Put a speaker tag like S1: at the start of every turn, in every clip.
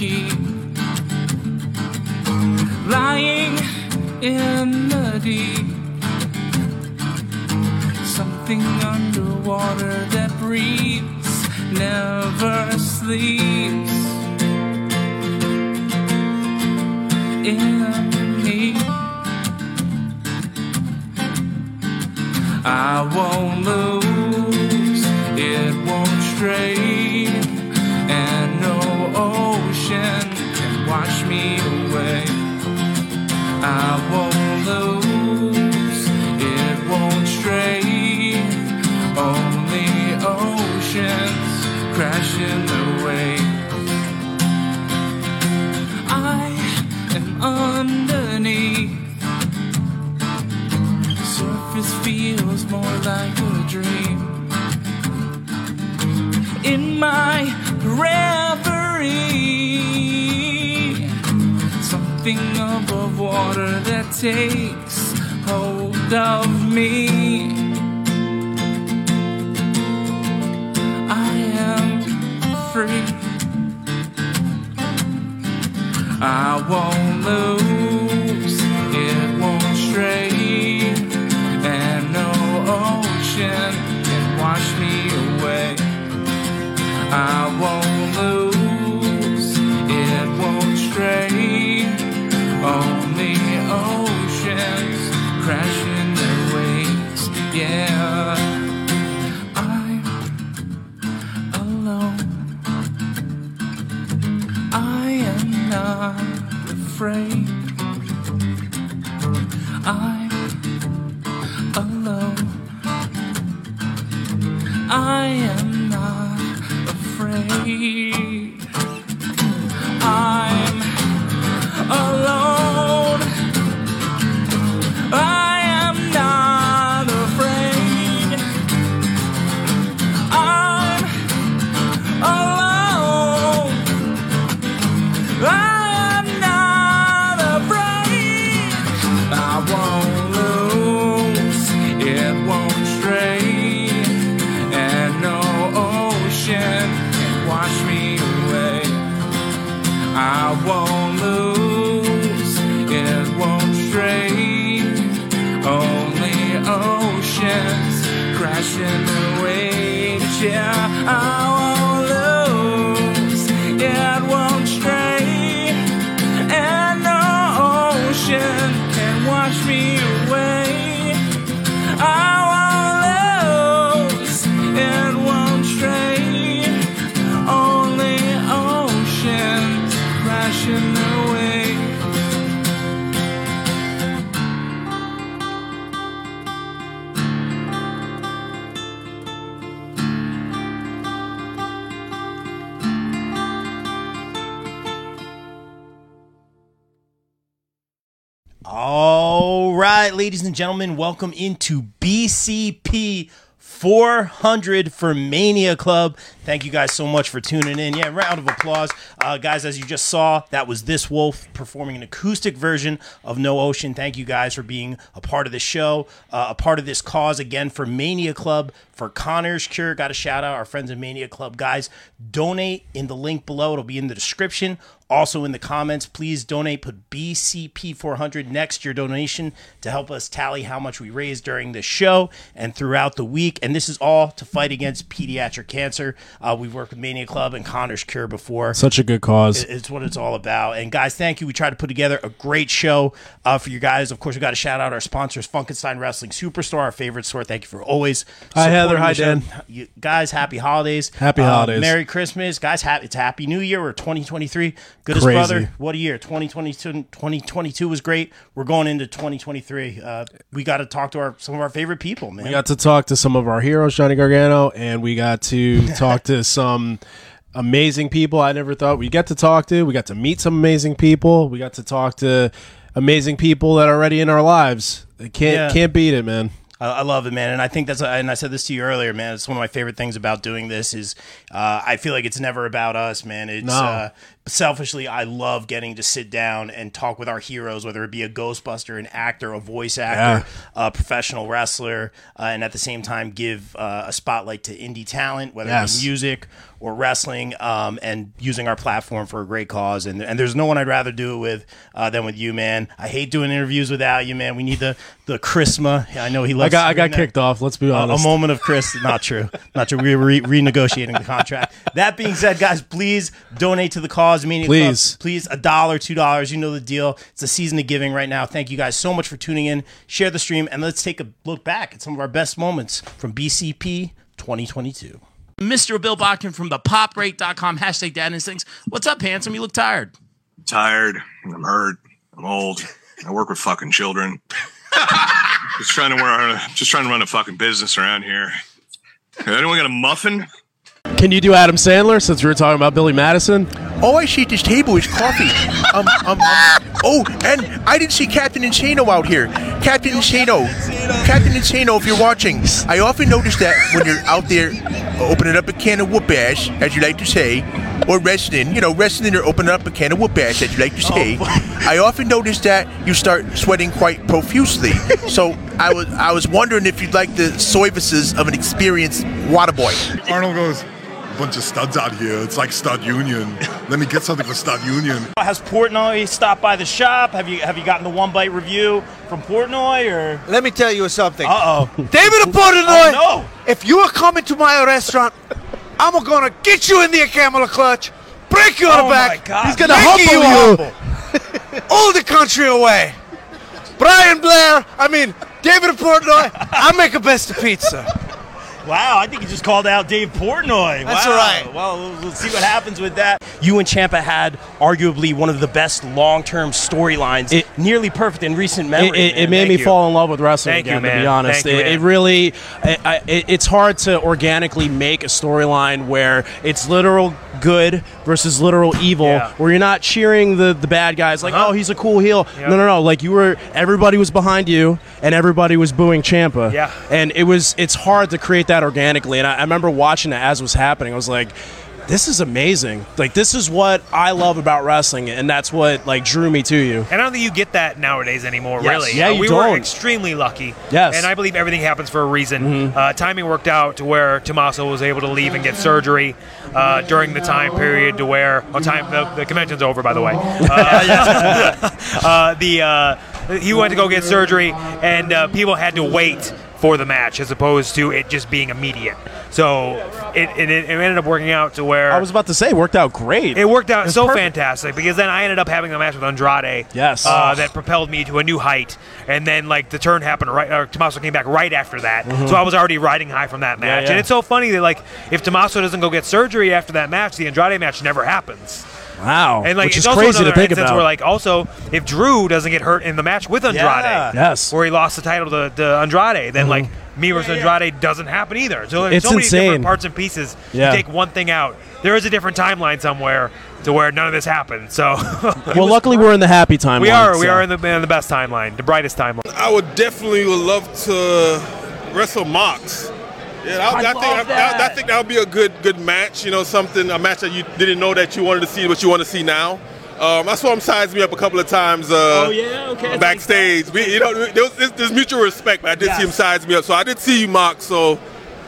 S1: I not afraid.
S2: Gentlemen, welcome into BCP 400 for Mania Club. Thank you guys so much for tuning in. Yeah, round of applause. Uh, guys, as you just saw, that was This Wolf performing an acoustic version of No Ocean. Thank you guys for being a part of the show, uh, a part of this cause again for Mania Club, for Connor's Cure. Got a shout out our friends at Mania Club. Guys, donate in the link below. It'll be in the description. Also in the comments, please donate. Put BCP400 next to your donation to help us tally how much we raise during the show and throughout the week. And this is all to fight against pediatric cancer. Uh, we've worked with Mania Club and Connor's Cure before.
S3: Such a good cause.
S2: It's what it's all about. And guys, thank you. We tried to put together a great show uh, for you guys. Of course, we got to shout out our sponsors, Funkenstein Wrestling Superstore, our favorite store. Thank you for always.
S3: Hi, Heather. Hi. Dan.
S2: You, guys, happy holidays.
S3: Happy
S2: Uh,
S3: holidays.
S2: Merry Christmas, guys. Happy, it's Happy New Year. We're 2023. Goodest
S3: Crazy.
S2: brother. What a year. 2022, 2022 was great. We're going into 2023. Uh, we got to talk to our some of our favorite people, man.
S3: We got to talk to some of our heroes, Johnny Gargano, and we got to talk to some amazing people I never thought we'd get to talk to. We got to meet some amazing people. We got to talk to amazing people that are already in our lives. Can't
S2: Yeah.
S3: can't beat it, man.
S2: I, I love it, man, and I think that's and I said this to you earlier, man. It's one of my favorite things about doing this is uh, I feel like it's never about us, man. It's
S3: No.
S2: uh, selfishly, I love getting to sit down and talk with our heroes, whether it be a Ghostbuster, an actor, a voice actor, a professional wrestler, uh, and at the same time give uh, a spotlight to indie talent, whether
S3: Yes.
S2: it be music or wrestling, um, and using our platform for a great cause. And, and there's no one I'd rather do it with uh, than with you, man. I hate doing interviews without you, man. We need the the charisma. I know he loves.
S3: I got I got kicked off. Let's be honest.
S2: A, moment of Chris. Not true. Not true. We're re- renegotiating the contract. That being said, guys, please donate to the cause. Meaning,
S3: Please.
S2: please, a dollar, two dollars. You know the deal. It's a season of giving right now. Thank you guys so much for tuning in. Share the stream, and let's take a look back at some of our best moments from BCP 2022.
S1: Mr. Bill Bachman from the popgreat.com, hashtag dad instincts. What's up, handsome? You look tired.
S4: tired. I'm hurt. I'm old. I work with fucking children. just trying to run. Just trying to run a fucking business around here. Anyone got a muffin?
S3: Can you do Adam Sandler since we were talking about Billy Madison?
S5: All I see at this table is coffee. um, um, um, oh, and I didn't see Captain Insano out here. Captain Insano. Captain Insano, if you're watching, I often notice that when you're out there opening up a can of whoop ass, as you like to say, or resting, you know, wrestling or opening up a can of whoop ass, as you like to say, I often notice that you start sweating quite profusely. So I was I was wondering if you'd like the services of an experienced water boy.
S6: Arnold goes, bunch of studs out here. It's like Stud Union. Let me get something for Stud Union.
S2: Has Portnoy stopped by the shop? Have you have you gotten the one bite review from Portnoy or?
S7: Let me tell you something.
S2: Uh oh.
S7: David of Portnoy,
S2: Oh, no.
S7: if you are coming to my restaurant, I'm gonna get you in the camel clutch, break you on
S2: Oh
S7: the
S2: my
S7: back.
S2: God.
S3: He's gonna
S7: making
S3: humble you.
S7: humble. all the country away. Brian Blair, I mean David of Portnoy, I make a best of pizza.
S2: Wow, I think you just called out Dave Portnoy.
S7: That's
S2: wow.
S7: all right.
S2: Well, we'll see what happens with that. You and Ciampa had arguably one of the best long-term storylines, nearly perfect in recent memory.
S3: it, it
S2: man.
S3: made
S2: Thank
S3: me
S2: you.
S3: fall in love with wrestling
S8: Thank you,
S3: again. to be honest,
S8: Thank you,
S3: it, it really I, I, it- it's hard to organically make a storyline where it's literal good versus literal evil,
S8: Yeah.
S3: where you're not cheering the the bad guys like,
S8: Uh-huh.
S3: oh, he's a cool heel.
S8: Yep.
S3: No, no, no. Like you were, everybody was behind you, and everybody was booing Ciampa.
S8: Yeah.
S3: and it was it's hard to create that organically. And I, I remember watching it as it was happening. I was like. This is amazing. Like this is what I love about wrestling, and that's what like drew me to you.
S8: And I don't think you get that nowadays anymore,
S3: Yes.
S8: really.
S3: Yeah,
S8: Uh, we were
S3: don't.
S8: extremely lucky.
S3: Yes. Mm-hmm.
S8: And I believe everything happens for a reason. Uh, timing worked out to where Tommaso was able to leave and get surgery uh, during the time period to where, oh, time, the, the convention's over, by the way. Uh, uh, the, uh, he went to go get surgery, and uh, people had to wait for the match as opposed to it just being immediate. So it, it, it ended up working out to where.
S3: I was about to say, worked out great.
S8: It worked out
S3: was
S8: so
S3: perfect.
S8: fantastic because then I ended up having a match with Andrade.
S3: Yes.
S8: Uh, that propelled me to a new height, and then like the turn happened right. Or Tommaso came back right after that, so I was already riding high from that match.
S3: Mm-hmm. yeah.
S8: And it's so funny that like if Tommaso doesn't go get surgery after that match, the Andrade match never happens.
S3: Wow,
S8: And like
S3: which
S8: it's
S3: is
S8: also
S3: crazy to think
S8: instance
S3: about.
S8: where like also if Drew doesn't get hurt in the match with Andrade,
S2: Yeah.
S3: yes,
S8: where he lost the title to, to Andrade, then mm-hmm. like me versus Andrade doesn't happen either. So there's
S3: It's
S8: so many
S3: insane.
S8: different parts and pieces.
S3: Yeah.
S8: You take one thing out, there is a different timeline somewhere to where none of this happened. So
S3: well, luckily we're in the happy timeline.
S8: we are we are in the in the best timeline, the brightest timeline.
S6: I would definitely would love to wrestle Mox. Yeah, I, I, think I, I think that would be a good good match. You know, something a match that you didn't know that you wanted to see, but you want to see now. Um, I saw him size me up a couple of times. Uh,
S2: Oh, yeah? Okay.
S6: Backstage, we, you know, there was, there's, there's mutual respect, but I did see him size me up. So I did see you, Mox. So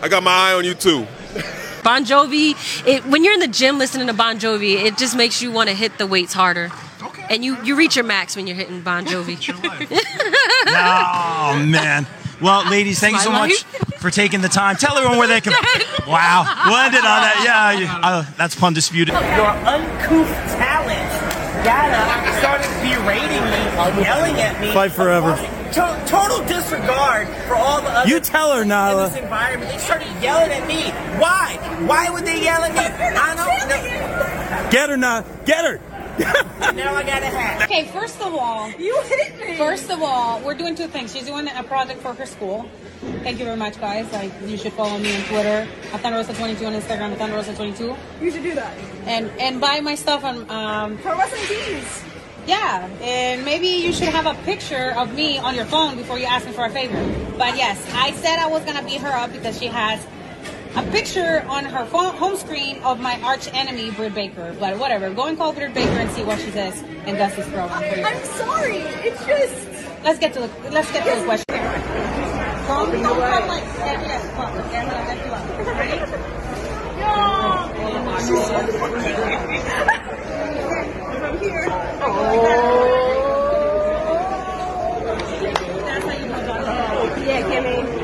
S6: I got my eye on you too.
S9: Bon Jovi, it, when you're in the gym listening to Bon Jovi, it just makes you want to hit the weights harder. Okay. And you, you reach your max when you're hitting Bon Jovi.
S2: Oh man. Well, ladies, thank you so
S9: My
S2: much for taking the time. Tell everyone where they can. Wow, we'll end it on that. Yeah, yeah. Uh, that's pun disputed.
S10: Your uncouth talent, Data, started berating me, yelling at me.
S2: Fight forever.
S10: To- total disregard for all the other
S2: You tell her, Nala.
S10: in
S2: Nyla.
S10: this environment. They started yelling at me. Why? Why would they yell at me? I don't know.
S2: Get her now. Get her.
S10: Now I got a hat.
S11: Okay, first of all, you hit me. First of all, we're doing two things. She's doing a project for her school. Thank you very much, guys. Like, you should follow me on Twitter, Rosa22 on Instagram, Rosa22.
S12: You should do that.
S11: And and buy my stuff on um
S12: Pro wrestling tees.
S11: yeah. And maybe you should have a picture of me on your phone before you ask me for a favor. But yes, I said I was gonna beat her up because she has a picture on her phone, home screen of my arch enemy, Britt Baker. But whatever, go and call Britt Baker and see what she says and does this program for you.
S12: I'm sorry. It's just.
S11: Let's get to the let's get to the question. Don't, don't come like stand yes, come. Stand up, stand up. Ready? From here.
S12: Yeah, Kimmy.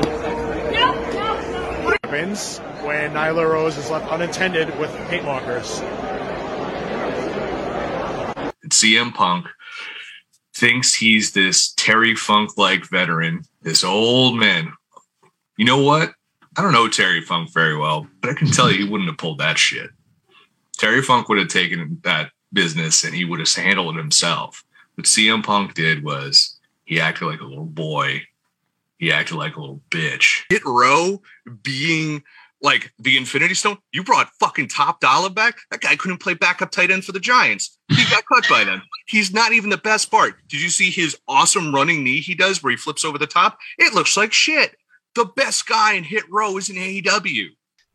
S13: Happens when Nyla Rose is left unattended with paint markers.
S4: CM Punk thinks he's this Terry Funk like veteran, this old man. You know what? I don't know Terry Funk very well, but I can tell you he wouldn't have pulled that shit. Terry Funk would have taken that business and he would have handled it himself. What CM Punk did was he acted like a little boy. He acted like a little bitch.
S14: Hit Row being like the Infinity Stone. You brought fucking Top Dolla back. That guy couldn't play backup tight end for the Giants. He got cut by them. He's not even the best part. Did you see his awesome running knee he does where he flips over the top? It looks like shit. The best guy in Hit Row is in AEW.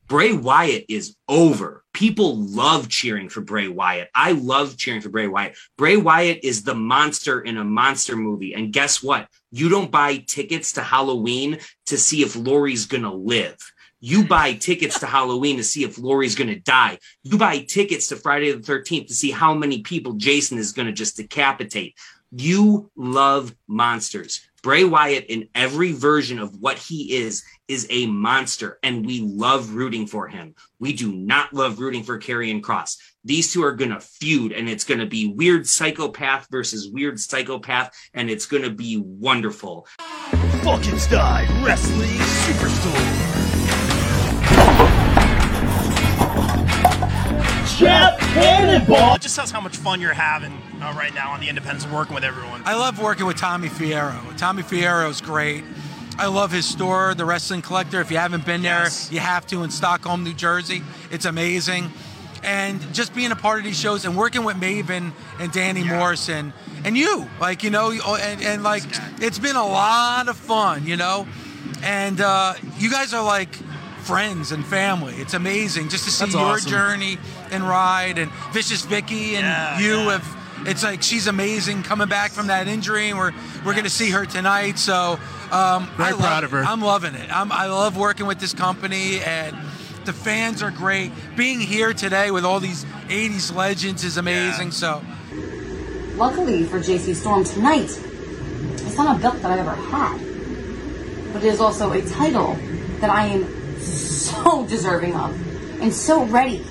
S15: Bray Wyatt is over. People love cheering for Bray Wyatt. I love cheering for Bray Wyatt. Bray Wyatt is the monster in a monster movie. And guess what? You don't buy tickets to Halloween to see if Laurie's going to live. You buy tickets to Halloween to see if Laurie's going to die. You buy tickets to Friday the 13th to see how many people Jason is going to just decapitate. You love monsters. Bray Wyatt, in every version of what he is, is a monster, and we love rooting for him. We do not love rooting for Karrion Kross. These two are going to feud, and it's going to be weird psychopath versus weird psychopath, and it's going to be wonderful.
S16: Funkenstein Wrestling Superstore.
S2: Jab Cannonball. It just tells how much fun you're having uh, right now on the independents and working with everyone.
S17: I love working with Tommy Fierro. Tommy Fierro is great. I love his store, The Wrestling Collector. If you haven't been there, you have to in Stockholm, New Jersey. It's amazing. And just being a part of these shows and working with Maven and Danny Morrison and you, like, you know, oh, and, and like, it's been a lot of fun, you know? And uh, you guys are like friends and family. It's amazing just to see
S3: That's
S17: your
S3: awesome.
S17: journey and ride and Vicious Vicky and
S3: Yeah,
S17: you
S3: yeah.
S17: have it's like she's amazing coming back from that injury and we're we're going to see her tonight so um,
S3: Very
S17: I love
S3: proud
S17: it.
S3: of her.
S17: I'm loving it I'm, I love working with this company and the fans are great being here today with all these 80s legends is amazing so
S18: Luckily for JC Storm tonight, it's not a belt that I ever had, but it is also a title that I am so deserving of and so ready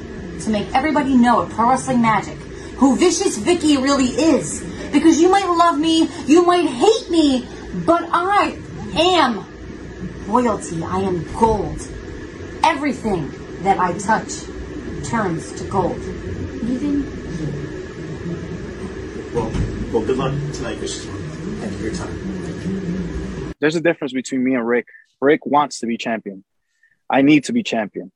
S18: to make everybody know at Pro Wrestling Magic who Vicious Vicky really is. Because you might love me, you might hate me, but I am royalty. I am gold. Everything that I touch turns to gold. Even
S19: Well, well, good luck tonight, Vicious One. Thank you for your time.
S20: There's a difference between me and Rick. Rick wants to be champion. I need to be champion.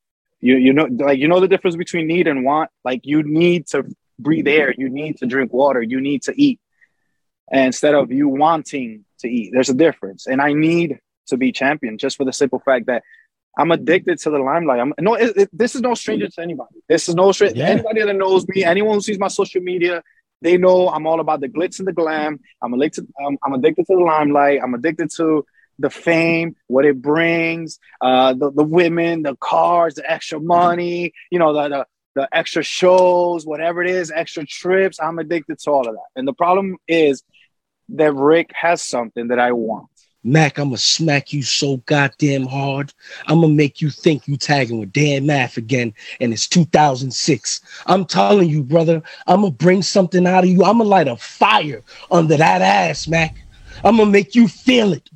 S20: You you know like you know the difference between need and want. Like you need to breathe air. You need to drink water. You need to eat. And instead of you wanting to eat, there's a difference. And I need to be champion just for the simple fact that I'm addicted to the limelight. I'm no. It, it- this is no stranger to anybody. This is no stranger.
S3: Yeah.
S20: Anybody that knows me, anyone who sees my social media, they know I'm all about the glitz and the glam. I'm addicted. I'm, I'm addicted to the limelight. I'm addicted to the fame, what it brings, uh, the the women, the cars, the extra money. You know, the the the extra shows, whatever it is, extra trips. I'm addicted to all of that. And the problem is that Rick has something that I want.
S21: Mac, I'm gonna smack you so goddamn hard. I'm gonna make you think you tagging with Dan Maff again, and it's 2006. I'm telling you, brother, I'm gonna bring something out of you. I'm gonna light a fire under that ass, Mac. I'm gonna make you feel it.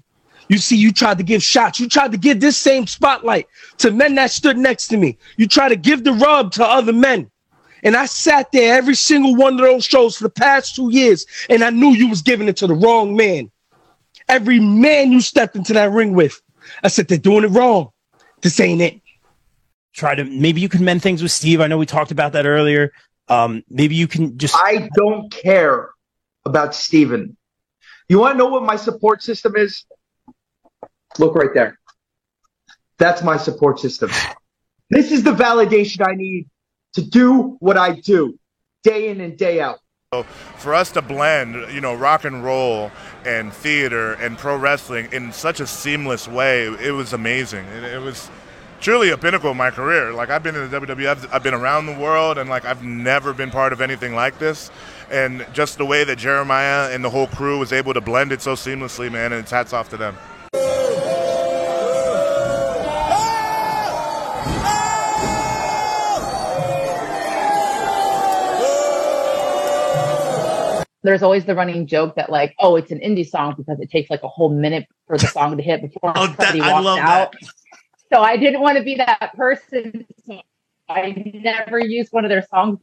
S21: You see, you tried to give shots. You tried to give this same spotlight to men that stood next to me. You tried to give the rub to other men. And I sat there every single one of those shows for the past two years, and I knew you was giving it to the wrong man. Every man you stepped into that ring with, I said they're doing it wrong. This ain't it.
S2: Try to maybe you can mend things with Steve. I know we talked about that earlier. Um, maybe you can just.
S22: I don't care about Steven. You want to know what my support system is? Look right there. That's my support system. This is the validation I need to do what I do day in and day out.
S23: So for us to blend, you know, rock and roll and theater and pro wrestling in such a seamless way, it was amazing. It, it was truly a pinnacle of my career. Like I've been in the WWF, I've been around the world, and like I've never been part of anything like this. And just the way that Jeremiah and the whole crew was able to blend it so seamlessly, man, and it's hats off to them.
S24: There's always the running joke that like, oh, it's an indie song because it takes like a whole minute for the song to hit before
S2: Oh, that-
S24: somebody
S2: I
S24: walks out.
S2: that.
S24: So I didn't want to be that person. So I never used one of their songs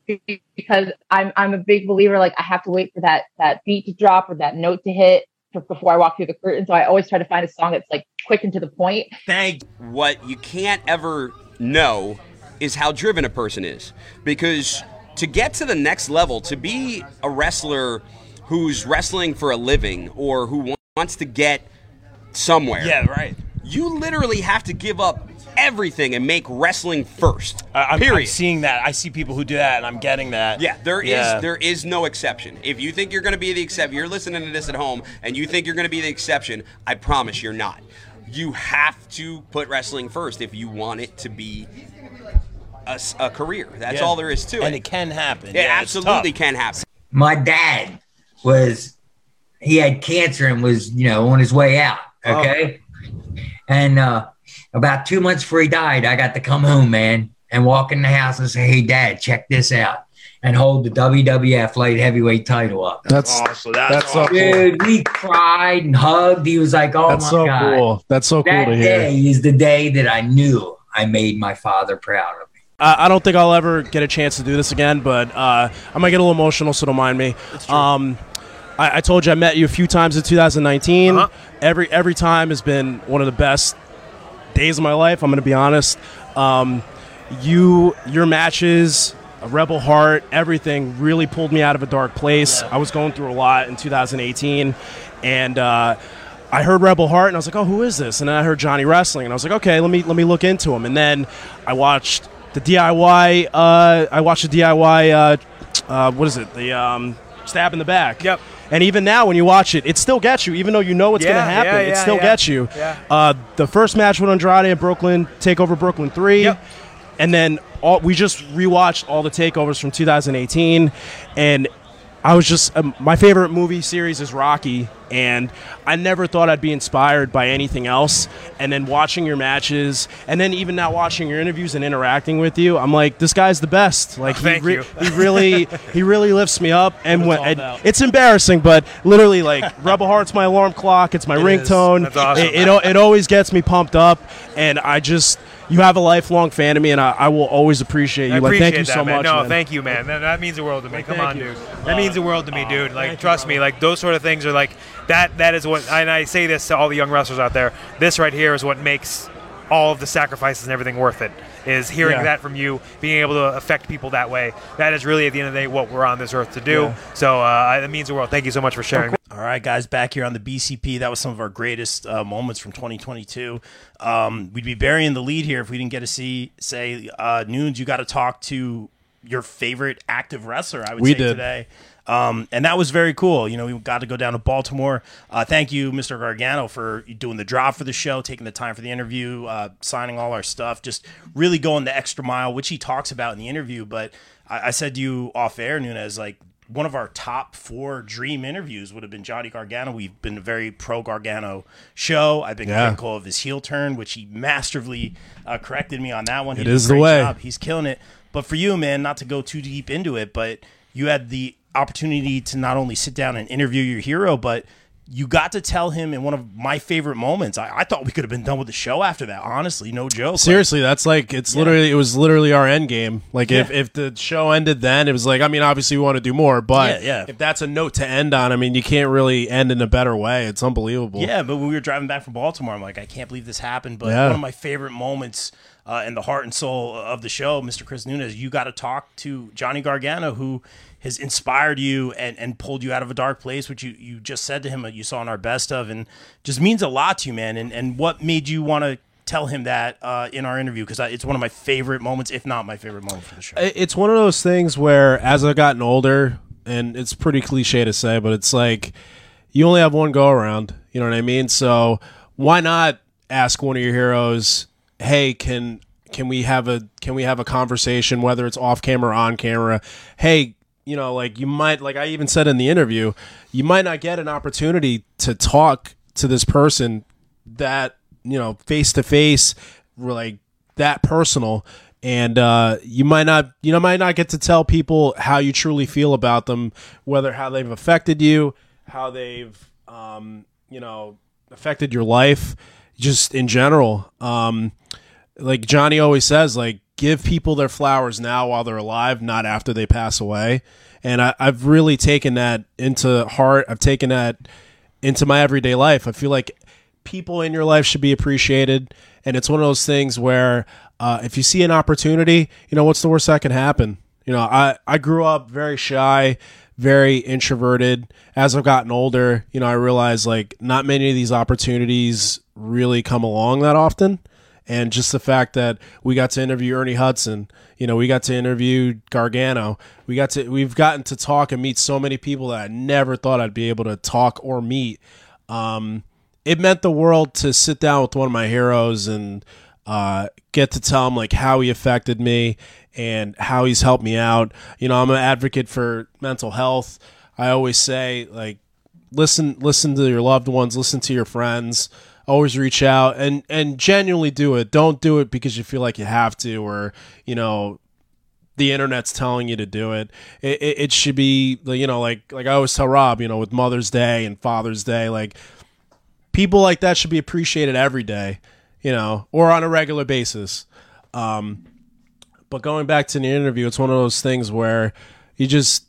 S24: because I'm I'm a big believer. Like I have to wait for that that beat to drop or that note to hit before I walk through the curtain. So I always try to find a song that's like quick and to the point.
S2: Thank
S25: what you can't ever know is how driven a person is because to get to the next level to be a wrestler who's wrestling for a living or who wants to get somewhere
S2: Yeah, right.
S25: you literally have to give up everything and make wrestling first
S2: I- I'm,
S25: period
S2: I'm seeing that. I see people who do that, and I'm getting that.
S25: yeah, there is
S2: Yeah.
S25: there is no exception. If you think you're going to be the exception, you're listening to this at home and you think you're going to be the exception, I promise you're not. You have to put wrestling first if you want it to be a, s- a career. That's
S2: Yeah.
S25: all there is to it.
S2: And it can happen.
S25: It
S2: Yeah,
S25: absolutely can happen.
S26: my dad was he had cancer and was you know on his way out okay and uh about two months before he died i got to come home man and walk in the house and say hey dad check this out and hold the wwf light heavyweight title up
S3: That's
S2: awesome.
S3: That's, so cool.
S26: dude we cried and hugged he was like oh
S3: That's
S26: my
S3: so
S26: god
S3: cool. That's so cool
S26: that
S3: to hear.
S26: day is the day that i knew i made my father proud of me
S3: I I don't think I'll ever get a chance to do this again, but uh, I might get a little emotional, so don't mind me. Um, I, I told you I met you a few times in 2019.
S8: Uh-huh.
S3: Every every time has been one of the best days of my life. I'm going to be honest. Um, you your matches, a Rebel Heart, everything really pulled me out of a dark place. I was going through a lot in 2018, and. Uh, I heard Rebel Heart and I was like, "Oh, who is this?" And then I heard Johnny Wrestling and I was like, "Okay, let me let me look into him." And then I watched the DIY. Uh, I watched the DIY. Uh, uh, what is it? The um, stab in the back. Yep. And even now, when you watch it, it still gets you, even though you know what's going to happen.
S8: yeah,
S3: it still
S8: yeah.
S3: gets you.
S8: Yeah.
S3: Uh, the first match with Andrade and Brooklyn Takeover Brooklyn three, and then all, we just rewatched all the takeovers from 2018, and I was just um, my favorite movie series is Rocky, and I never thought I'd be inspired by anything else. And then watching your matches, and then even now watching your interviews and interacting with you, I'm like, this guy's the best. Like he,
S8: Thank
S3: re-
S8: you.
S3: he really, he really lifts me up. And when
S8: all
S3: and it's embarrassing, but literally, like Rebel Heart's my alarm clock. It's my
S8: It
S3: ringtone.
S8: Awesome.
S3: It, it, it always gets me pumped up, and I just. You have a lifelong fan of me, and I, I will always appreciate you.
S8: I
S3: like,
S8: appreciate
S3: thank you
S8: that,
S3: so
S8: man.
S3: much.
S8: No,
S3: man.
S8: thank you, man. That, that means the world to me. Come on,
S3: you.
S8: dude. That means the world to me, dude. Like, trust me. Like those sort of things are like that. That is what, and I say this to all the young wrestlers out there. This right here is what makes all of the sacrifices and everything worth it. Is hearing
S3: Yeah.
S8: that from you, being able to affect people that way. That is really at the end of the day what we're on this earth to do.
S2: Yeah.
S8: So uh, it means the world. Thank you so much for sharing.
S2: All right, guys, back here on the BCP. That was some of our greatest uh, moments from 2022. Um, we'd be burying the lead here if we didn't get to see, say, uh, Noons, you got to talk to your favorite active wrestler, I would
S3: We
S2: say,
S3: did.
S2: today. Um, and that was very cool. You know, we got to go down to Baltimore. Uh, thank you, Mr. Gargano, for doing the drop for the show, taking the time for the interview, uh, signing all our stuff, just really going the extra mile, which he talks about in the interview. But I, I said to you off air, Nunez, like one of our top four dream interviews would have been Johnny Gargano. We've been a very pro Gargano show. I've been
S3: Yeah.
S2: critical of his heel turn, which he masterfully uh, corrected me on that one. He
S3: It is the way.
S2: job. He's killing it. But for you, man, not to go too deep into it, but you had the opportunity to not only sit down and interview your hero, but you got to tell him in one of my favorite moments. I, I thought we could have been done with the show after that. Honestly, no joke.
S3: Seriously, that's like it's literally it was literally our end game. Like if,
S2: Yeah.
S3: if the show ended then, it was like I mean obviously we want to do more, but
S2: Yeah, yeah.
S3: if that's a note to end on, I mean you can't really end in a better way. It's unbelievable.
S2: Yeah, but when we were driving back from Baltimore, I'm like, I can't believe this happened. But
S3: Yeah.
S2: one of my favorite moments uh, in the heart and soul of the show, Mr. Chris Nunez, you got to talk to Johnny Gargano, who has inspired you and, and pulled you out of a dark place, which you, you just said to him that you saw in our best of, and just means a lot to you, man. And, and what made you want to tell him that uh, in our interview because it's one of my favorite moments, if not my favorite moment for the show.
S3: It's one of those things where, as I've gotten older, and it's pretty cliche to say, but it's like you only have one go around. You know what I mean? So why not ask one of your heroes, "Hey, can can we have a can we have a conversation, whether it's off camera or on camera? Hey." You know, like you might, like I even said in the interview, you might not get an opportunity to talk to this person that you know face to face like that personal. And uh, you might not you know might not get to tell people how you truly feel about them whether how they've affected you how they've um, you know affected your life just in general. Um, like johnny always says like give people their flowers now while they're alive not after they pass away. And I, i've really taken that into heart. I've taken that into my everyday life. I feel like people in your life should be appreciated. And it's one of those things where uh, if you see an opportunity you know what's the worst that can happen? You know i i grew up very shy very introverted. As i've gotten older you know i realize like not many of these opportunities really come along that often and just the fact that we got to interview Ernie Hudson, you know, we got to interview Gargano, we got to we've gotten to talk and meet so many people that I never thought I'd be able to talk or meet. Um, it meant the world to sit down with one of my heroes and uh, get to tell him like how he affected me and how he's helped me out. You know, I'm an advocate for mental health. I always say like listen listen to your loved ones, listen to your friends always reach out and and genuinely do it don't do it because you feel like you have to or you know the internet's telling you to do it. It, it it should be you know like like I always tell Rob you know with Mother's Day and Father's Day like people like that should be appreciated every day you know or on a regular basis. Um, but going back to the interview, it's one of those things where you just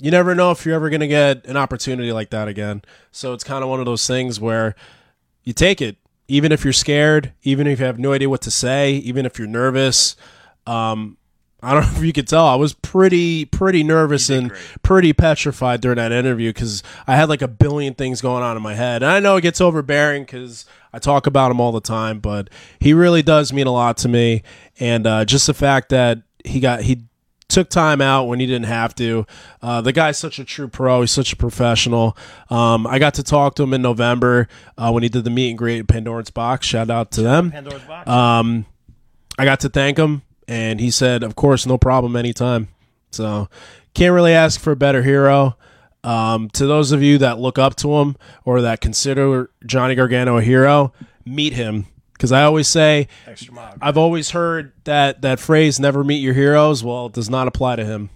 S3: you never know if you're ever going to get an opportunity like that again. So it's kind of one of those things where you take it, even if you're scared, even if you have no idea what to say, even if you're nervous. Um, I don't know if you could tell. I was pretty, pretty nervous and pretty petrified during that interview because I had like a billion things going on in my head. And I know it gets overbearing because I talk about him all the time, but he really does mean a lot to me. And uh, just the fact that he got he took time out when he didn't have to. Uh, the guy's such a true pro. He's such a professional. Um, I got to talk to him in November uh, when he did the meet and greet at Pandora's Box. Shout out to them.
S2: Pandora's Box.
S3: Um, I got to thank him, and he said, "Of course, no problem, anytime." So can't really ask for a better hero. Um, to those of you that look up to him or that consider Johnny Gargano a hero, meet him because I always say
S2: Extra mile.
S3: I've always heard that that phrase "never meet your heroes." Well, it does not apply to him.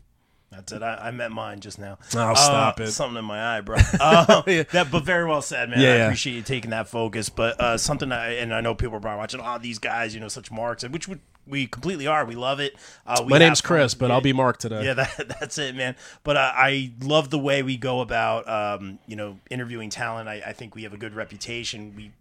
S2: That's it. I, I met mine just now.
S3: Oh, stop it.
S2: Something in my eye, bro. Uh, that, but very well said, man.
S3: Yeah,
S2: I
S3: yeah.
S2: appreciate you taking that focus. But uh, something, I, and I know people are probably watching. Oh, these guys, you know, such marks, which we, we completely are. We love it. Uh, we
S3: My name's
S2: have fun.
S3: Chris, but
S2: Yeah.
S3: I'll be Mark today.
S2: Yeah, that, that's it, man. But uh, I love the way we go about, um, you know, interviewing talent. I, I think we have a good reputation. We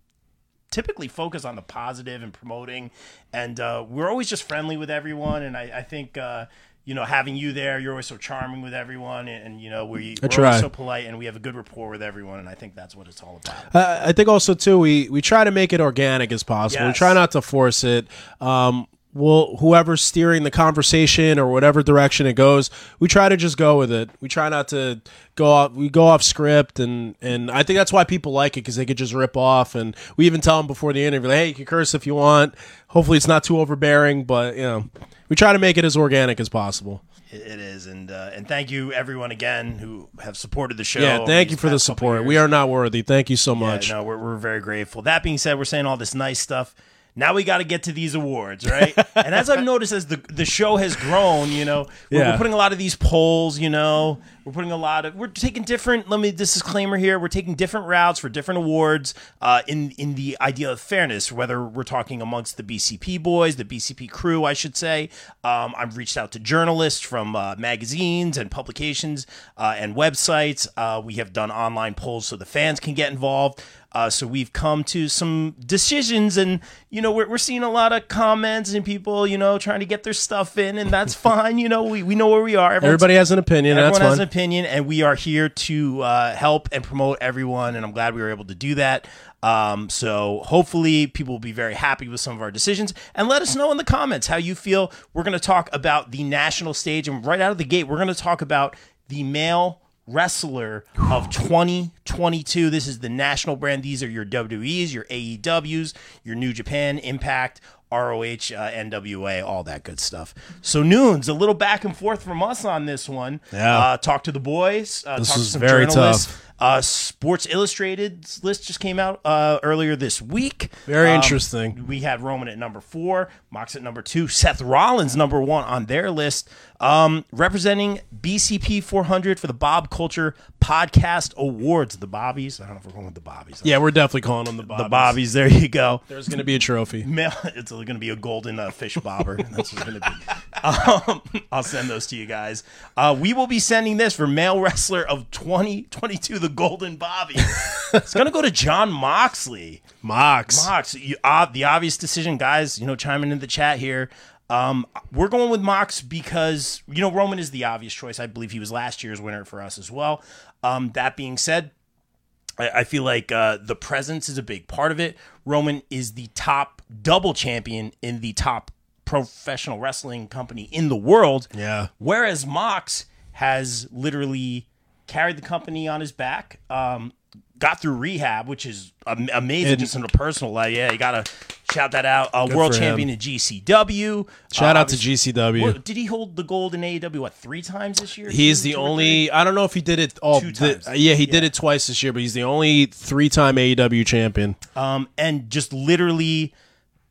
S2: typically focus on the positive and promoting, and uh, we're always just friendly with everyone. And I, I think. Uh, you know, having you there, you're always so charming with everyone, and, and you know, we,
S3: I
S2: we're
S3: try.
S2: always so polite, and we have a good rapport with everyone, and I think that's what it's all about.
S3: Uh, I think also too we we try to make it organic as possible. We
S2: Yes.
S3: try not to force it. Um, we'll whoever's steering the conversation or whatever direction it goes, we try to just go with it. We try not to go off. We go off script, and and I think that's why people like it because they could just rip off. And we even tell them before the interview, like, hey, you can curse if you want. Hopefully, it's not too overbearing, but you know, we try to make it as organic as possible.
S2: It, is, and uh, and thank you everyone again who have supported the show.
S3: yeah, thank you for the support. We are not worthy. Thank you so much.
S2: Yeah, no, we're, we're very grateful. That being said, we're saying all this nice stuff. Now we got to get to these awards, right? and as I've noticed, as the the show has grown, you know, we're,
S3: Yeah.
S2: we're putting a lot of these polls. You know, we're putting a lot of we're taking different. Let me this disclaimer here: we're taking different routes for different awards uh, in in the idea of fairness. Whether we're talking amongst the BCP boys, the BCP crew, I should say. Um, I've reached out to journalists from uh, magazines and publications uh, and websites. Uh, we have done online polls so the fans can get involved. Uh, so we've come to some decisions, and you know we're, we're seeing a lot of comments and people, you know, trying to get their stuff in, and that's fine. You know, we, we know where we are. Everyone's-
S3: Everybody has an opinion.
S2: Everyone has an opinion, and we are here to uh, help and promote everyone. And I'm glad we were able to do that. Um, so hopefully, people will be very happy with some of our decisions. And let us know in the comments how you feel. We're going to talk about the national stage, and right out of the gate, we're going to talk about the male wrestler of 2022. This is the national brand. These are your WWEs, your AEWs, your New Japan, Impact, ROH, uh, NWA, all that good stuff. So Noons, a little back and forth from us on this one.
S3: Yeah.
S2: Uh, talk to the boys. Uh,
S3: This
S2: talk to some
S3: very
S2: journalists.
S3: tough.
S2: Uh, Sports Illustrated's list just came out uh, earlier this week.
S3: Very
S2: Um,
S3: interesting.
S2: We had Roman at number four, Mox at number two, Seth Rollins number one on their list, um, representing BCP 400 for the Bob Culture Podcast Awards. The Bobbies. I don't know if we're going with the Bobbies.
S3: Yeah, we're definitely calling them the Bobbies.
S2: The Bobbies. There you go.
S3: There's going to be a trophy.
S2: It's going to be a golden uh, fish bobber. That's going to be. Um, I'll send those to you guys. Uh, we will be sending this for male wrestler of 2022, the Golden Bobby. it's going to go to Jon Moxley.
S3: Mox.
S2: Mox. You, uh, the obvious decision, guys. You know, chiming in the chat here. Um, we're going with Mox because you know Roman is the obvious choice. I believe he was last year's winner for us as well. Um, that being said, I, I feel like uh, the presence is a big part of it. Roman is the top double champion in the top professional wrestling company in the world.
S3: Yeah.
S2: Whereas Mox has literally carried the company on his back, um, got through rehab, which is amazing
S3: And-
S2: just on a personal level. Yeah, you got to shout that out. Uh, world champion in GCW.
S3: Shout
S2: Uh,
S3: out to GCW.
S2: What- did he hold the gold in AEW, what, three times this year?
S3: He's the only. I don't know if he did it all.
S2: Two
S3: the-
S2: times.
S3: yeah, he did it twice this year, but he's the only three-time AEW champion.
S2: um, and just literally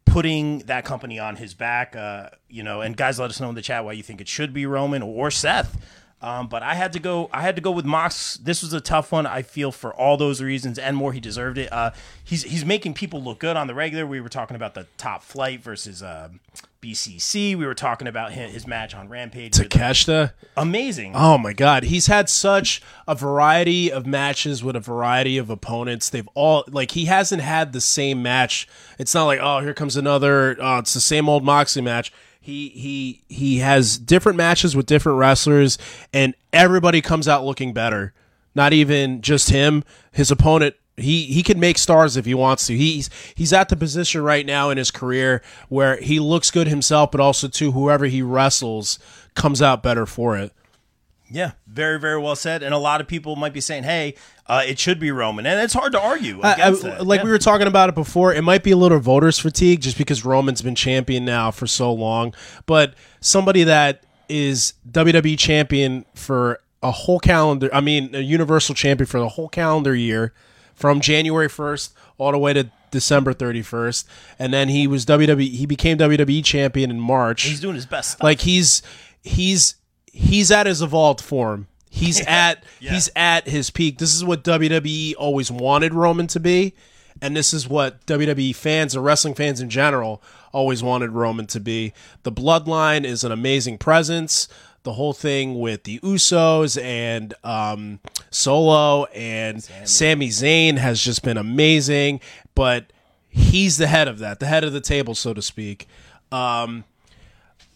S2: putting that company on his back. Uh, you know, and guys, let us know in the chat why you think it should be Roman or Seth. Um, but I had to go. I had to go with Mox. This was a tough one. I feel for all those reasons and more. He deserved it. Uh, he's he's making people look good on the regular. We were talking about the top flight versus um BCC. We were talking about his, his match on Rampage.
S3: Takeshita.
S2: Amazing.
S3: Oh my god, he's had such a variety of matches with a variety of opponents. They've all like he hasn't had the same match. It's not like oh here comes another. Oh, it's the same old Moxley match. He he he has different matches with different wrestlers, and everybody comes out looking better. Not even just him, his opponent. He he can make stars if he wants to. He's he's at the position right now in his career where he looks good himself, but also to whoever he wrestles comes out better for it.
S2: Yeah, very very well said. And a lot of people might be saying, "Hey, uh, it should be Roman," and it's hard to argue
S3: I- I-
S2: that.
S3: like
S2: Yeah.
S3: we were talking about it before, it might be a little voters fatigue just because Roman's been champion now for so long. But somebody that is WWE champion for a whole calendar, I mean, a Universal champion for the whole calendar year from January 1st all the way to December 31st. And then he was WWE, he became WWE champion in March.
S2: He's doing his best. Stuff.
S3: Like he's, he's, he's at his evolved form. He's at he's at his peak. This is what WWE always wanted Roman to be, and this is what WWE fans and wrestling fans in general always wanted Roman to be. The bloodline is an amazing presence. The whole thing with the Usos and um, Solo and Sami Zayn has just been amazing, but he's the head of that, the head of the table, so to speak. Um,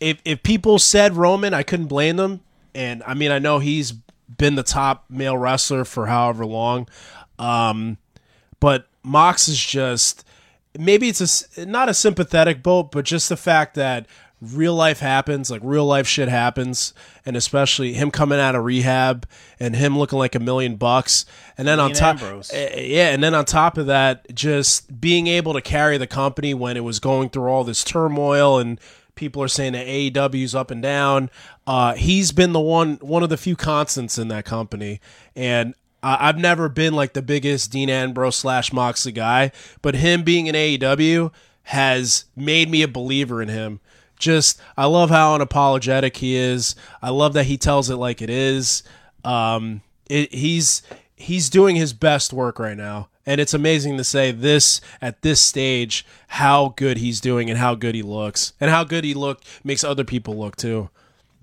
S3: if if people said Roman, I couldn't blame them. And I mean, I know he's been the top male wrestler for however long, um, but Mox is just maybe it's a not a sympathetic boat, but just the fact that real life happens, like real life shit happens, and especially him coming out of rehab and him looking like a million bucks, and then on top,
S2: Ambrose.
S3: eh, yeah, and then on top of that, just being able to carry the company when it was going through all this turmoil and people are saying that AEW's up and down. Uh, he's been the one one of the few constants in that company, and I've never been like the biggest Dean Ambrose slash Moxley guy, but him being in AEW has made me a believer in him. Just I love how unapologetic he is. I love that he tells it like it is. Um, it, he's he's doing his best work right now, and it's amazing to say this at this stage how good he's doing and how good he looks and how good he look makes other people look too.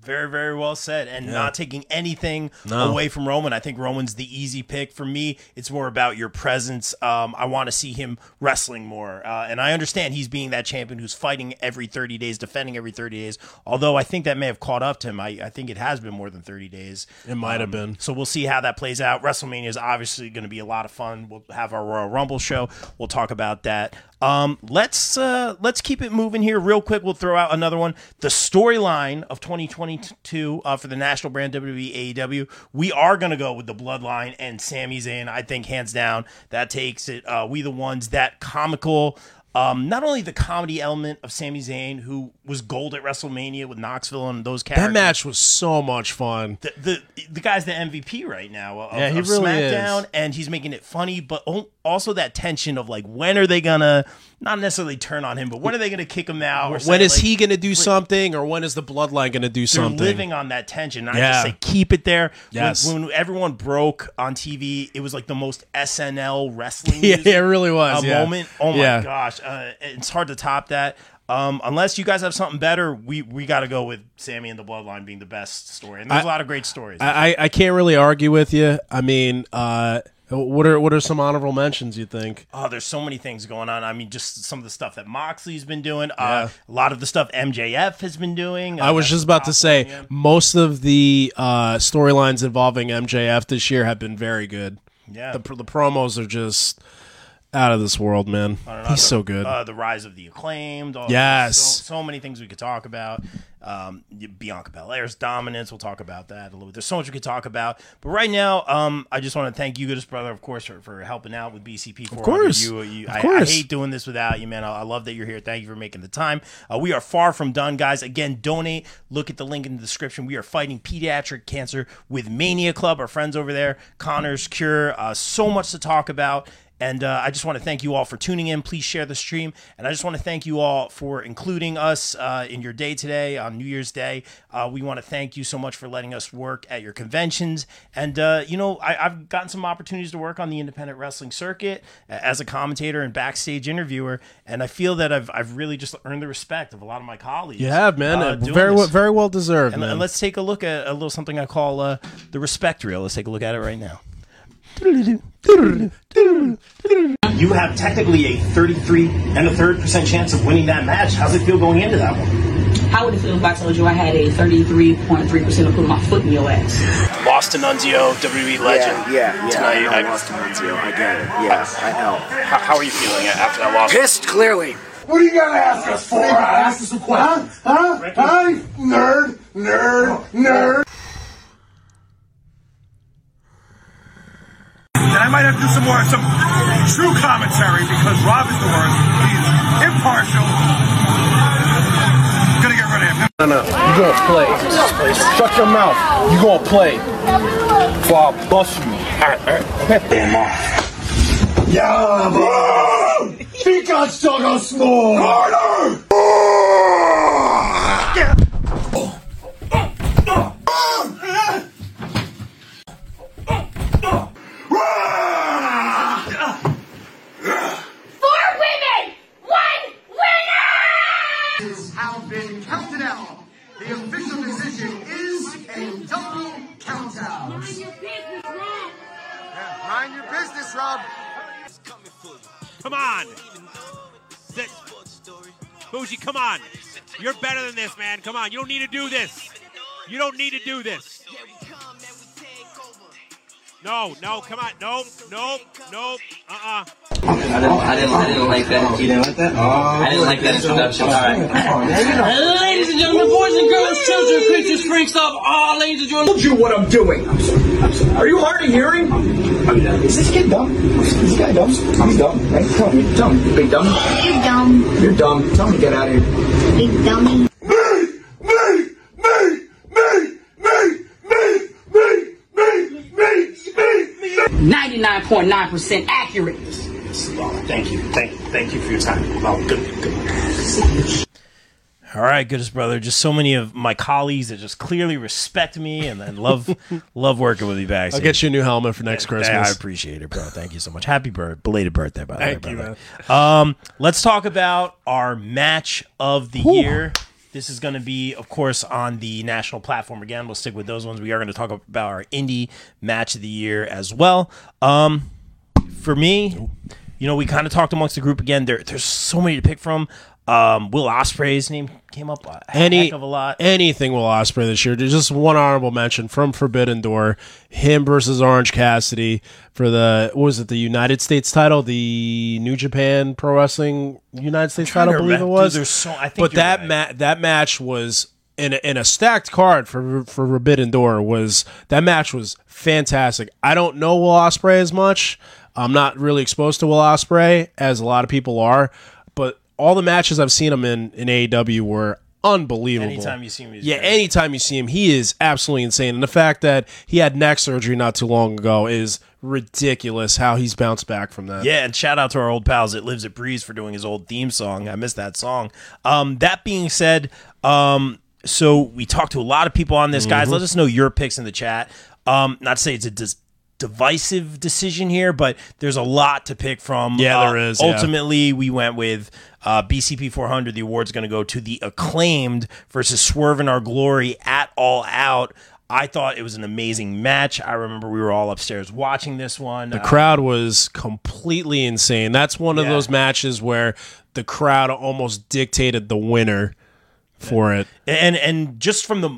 S2: Very, very well said. And not taking anything
S3: No.
S2: away from Roman. I think Roman's the easy pick. For me, it's more about your presence. Um, I want to see him wrestling more. Uh, and I understand he's being that champion who's fighting every 30 days, defending every 30 days. Although I think that may have caught up to him. I, I think it has been more than 30 days.
S3: It might have
S2: Um,
S3: been.
S2: So we'll see how that plays out. WrestleMania is obviously going to be a lot of fun. We'll have our Royal Rumble show. We'll talk about that. Um, let's uh, let's keep it moving here real quick. We'll throw out another one. The storyline of 2022 uh, for the national brand WWE AEW. We are to go with the Bloodline and Sami Zayn. I think hands down that takes it. Uh, we the ones that comical. Um, not only the comedy element of Sami Zayn, who was gold at WrestleMania with Knoxville and those characters.
S3: That match was so much fun.
S2: The, the the guy's the MVP right now of,
S3: Yeah, he
S2: of
S3: really
S2: SmackDown,
S3: is.
S2: and he's making it funny, but also that tension of like when are they gonna not necessarily turn on him, but when are they gonna kick him out? Or
S3: when is
S2: like,
S3: he going to do something, or when is the bloodline going to do
S2: they're
S3: something?
S2: living on that tension. I
S3: Yeah.
S2: just say keep it there. When-
S3: Yes.
S2: When, everyone broke on TV, it was like the most SNL wrestling
S3: Yeah, it really was,
S2: a
S3: yeah.
S2: moment. Oh my
S3: Yeah.
S2: gosh, uh, it's hard to top that. Um, unless you guys have something better, we we got to go with Sami and the Bloodline being the best story. And there's
S3: I-
S2: a lot of great stories.
S3: I, I I can't really argue with you. I mean, uh, what are what are some honorable mentions? You think?
S2: Oh, there's so many things going on. I mean, just some of the stuff that Moxley's been doing.
S3: Yeah.
S2: Uh, a lot of the stuff MJF has been doing.
S3: I was just about to say most of the uh, storylines involving MJF this year have been very good.
S2: Yeah.
S3: the, the promos are just out of this world, man.
S2: I don't know,
S3: He's so good.
S2: Uh, the rise of the acclaimed. All
S3: Yes.
S2: so, so many things we could talk about. Um, Bianca Belair's dominance. We'll talk about that a little. There's so much we could talk about. But right now, um, I just want to thank you, goodest brother, of course, for, for helping out with BCP. 400.
S3: course.
S2: you, you,
S3: Of
S2: I, I hate doing this without you, man. I, I love that you're here. Thank you for making the time. Uh, we are far from done, guys. Again, donate. Look at the link in the description. We are fighting pediatric cancer with Mania Club, our friends over there. Connor's Cure. Uh, so much to talk about. And uh, I just want to thank you all for tuning in. Please share the stream. And I just want to thank you all for including us uh, in your day today on New Year's Day. Uh, we want to thank you so much for letting us work at your conventions. And, uh, you know, I, I've gotten some opportunities to work on the independent wrestling circuit as a commentator and backstage interviewer. And I feel that I've, I've really just earned the respect of a lot of my colleagues.
S3: you have, man.
S2: uh,
S3: Uh, very well, very well deserved,
S2: And,
S3: man.
S2: and let's take a look at a little something I call uh, the respect reel. Let's take a look at it right now.
S27: You have technically a 33 and a third percent chance of winning that match. How's it feel going into that one?
S28: How would it feel if I told you I had a 33.3% of putting my foot in your ass?
S27: Lost to Nunzio, WWE legend.
S29: Yeah, yeah,
S27: Tonight,
S29: I know, lost to Nunzio. I get it. Yeah, I know.
S27: How, how are you feeling after that loss?
S29: Pissed, clearly.
S16: What are you gonna ask us for? Ask us some questions. Huh? Huh? Huh? Nerd, nerd, nerd.
S30: And I might have to do some more, some true commentary because Rob is the worst. He's impartial. Gonna get rid of him.
S13: No, no, you gonna play. Shut your mouth. You're gonna play. Before I bust you. Alright, alright. Damn off.
S16: Yeah, bro. He got sugar small. Carter.
S12: Four women, one winner!
S16: Have been counted out. The official decision is a double countdown. Mind your business, Rob. mind your business, Rob.
S31: Come on. That, Bougie, come on. You're better than this, man. Come on. You don't need to do this. You don't need to do this. No, no, come on. Nope, nope, nope. Uh-uh.
S28: I didn't, I didn't, I didn't like that. You didn't like that? I didn't like that introduction. All right. Ladies and gentlemen, boys and girls, children, creatures, freaks of all ages,
S16: I told you what I'm doing. I'm sorry. I'm sorry. Are you hard of hearing? Is this kid dumb? Is this guy dumb? I'm dumb. Right? Tell me. Tell me. Big dumb?
S12: You're dumb.
S16: You're dumb. Tell me to get out of here.
S12: Big dummy.
S28: 99.9% accurate.
S27: Thank you. Thank you. Thank you for your time. Well, good. Good.
S2: All right, goodest brother. Just so many of my colleagues that just clearly respect me and, and love love working with me back.
S3: I'll get you a new helmet for next Christmas.
S2: I appreciate it, bro. Thank you so much. Happy birthday, belated birthday, by the
S3: Thank
S2: way.
S3: you,
S2: brother. Um, let's talk about our match of the year. This is going to be, of course, on the national platform again. We'll stick with those ones. We are going to talk about our indie match of the year as well. Um, for me, you know, we kind of talked amongst the group again. There, there's so many to pick from. Um, Will Ospreay's name came up a
S3: Any
S2: heck of a lot.
S3: anything will Ospreay this year. There's just one honorable mention from Forbidden Door, him versus Orange Cassidy for the what was it the United States title, the New Japan Pro Wrestling United States title, I believe it was.
S2: dude, so- I think
S3: but that ma- that match was in a, in a stacked card for for Forbidden Door was that match was fantastic. I don't know Will Ospreay as much. I'm not really exposed to Will Ospreay as a lot of people are, all the matches I've seen him in in AEW were unbelievable.
S2: Anytime you see him,
S3: yeah,
S2: great.
S3: anytime you see him, he is absolutely insane. And the fact that he had neck surgery not too long ago is ridiculous. How he's bounced back from that.
S2: Yeah, and shout out to our old pals that lives at Breeze for doing his old theme song. I missed that song. Um, that being said, um, so we talked to a lot of people on this, guys.
S3: Mhm.
S2: Let us know your picks in the chat. Um, not to say it's a dis- divisive decision here, but there's a lot to pick from.
S3: Yeah,
S2: Uh,
S3: there is, yeah.
S2: Ultimately, we went with uh, BCP 400. The award's going to go to the acclaimed versus Swerve in Our Glory at All Out. I thought it was an amazing match. I remember we were all upstairs watching this one.
S3: The
S2: Uh,
S3: crowd was completely insane. That's one of
S2: Yeah.
S3: those matches where the crowd almost dictated the winner for it.
S2: and and just from the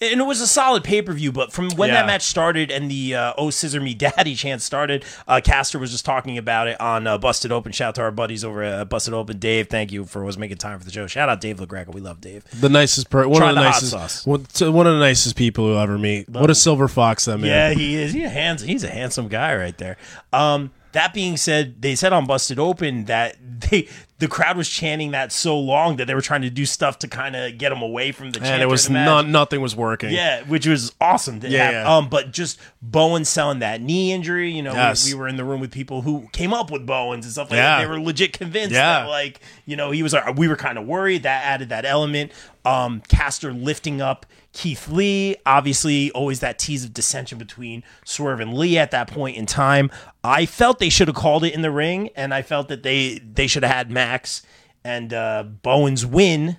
S2: and it was a solid pay per view, but from when
S3: Yeah.
S2: that match started and the uh, "Oh Scissor Me Daddy" chant started, uh, Caster was just talking about it on uh, Busted Open. Shout out to our buddies over at Busted Open. Dave, thank you for was making time for the show. Shout out Dave LaGreca. We love Dave.
S3: The nicest, per- one
S2: Try
S3: of the,
S2: the
S3: nicest, one, of the nicest people you'll ever meet. what a silver fox that man.
S2: Yeah, he is. He a hands. He's a handsome guy right there. Um, that being said, they said on Busted Open that they the crowd was chanting that so long that they were trying to do stuff to kind of get him away from the chant.
S3: and it was not nothing was working.
S2: Yeah, which was awesome. To
S3: Yeah, yeah.
S2: Um, but just Bowen selling that knee injury, you know, we-
S3: Yes.
S2: we, were in the room with people who came up with Bowens and stuff like
S3: Yeah.
S2: that. They were legit convinced
S3: Yeah.
S2: that, like, you know, he was. Our, we were kind of worried that added that element. Um, Caster lifting up Keith Lee, obviously, always that tease of dissension between Swerve and Lee at that point in time. I felt they should have called it in the ring, and I felt that they they should have had Max and uh, Bowens win.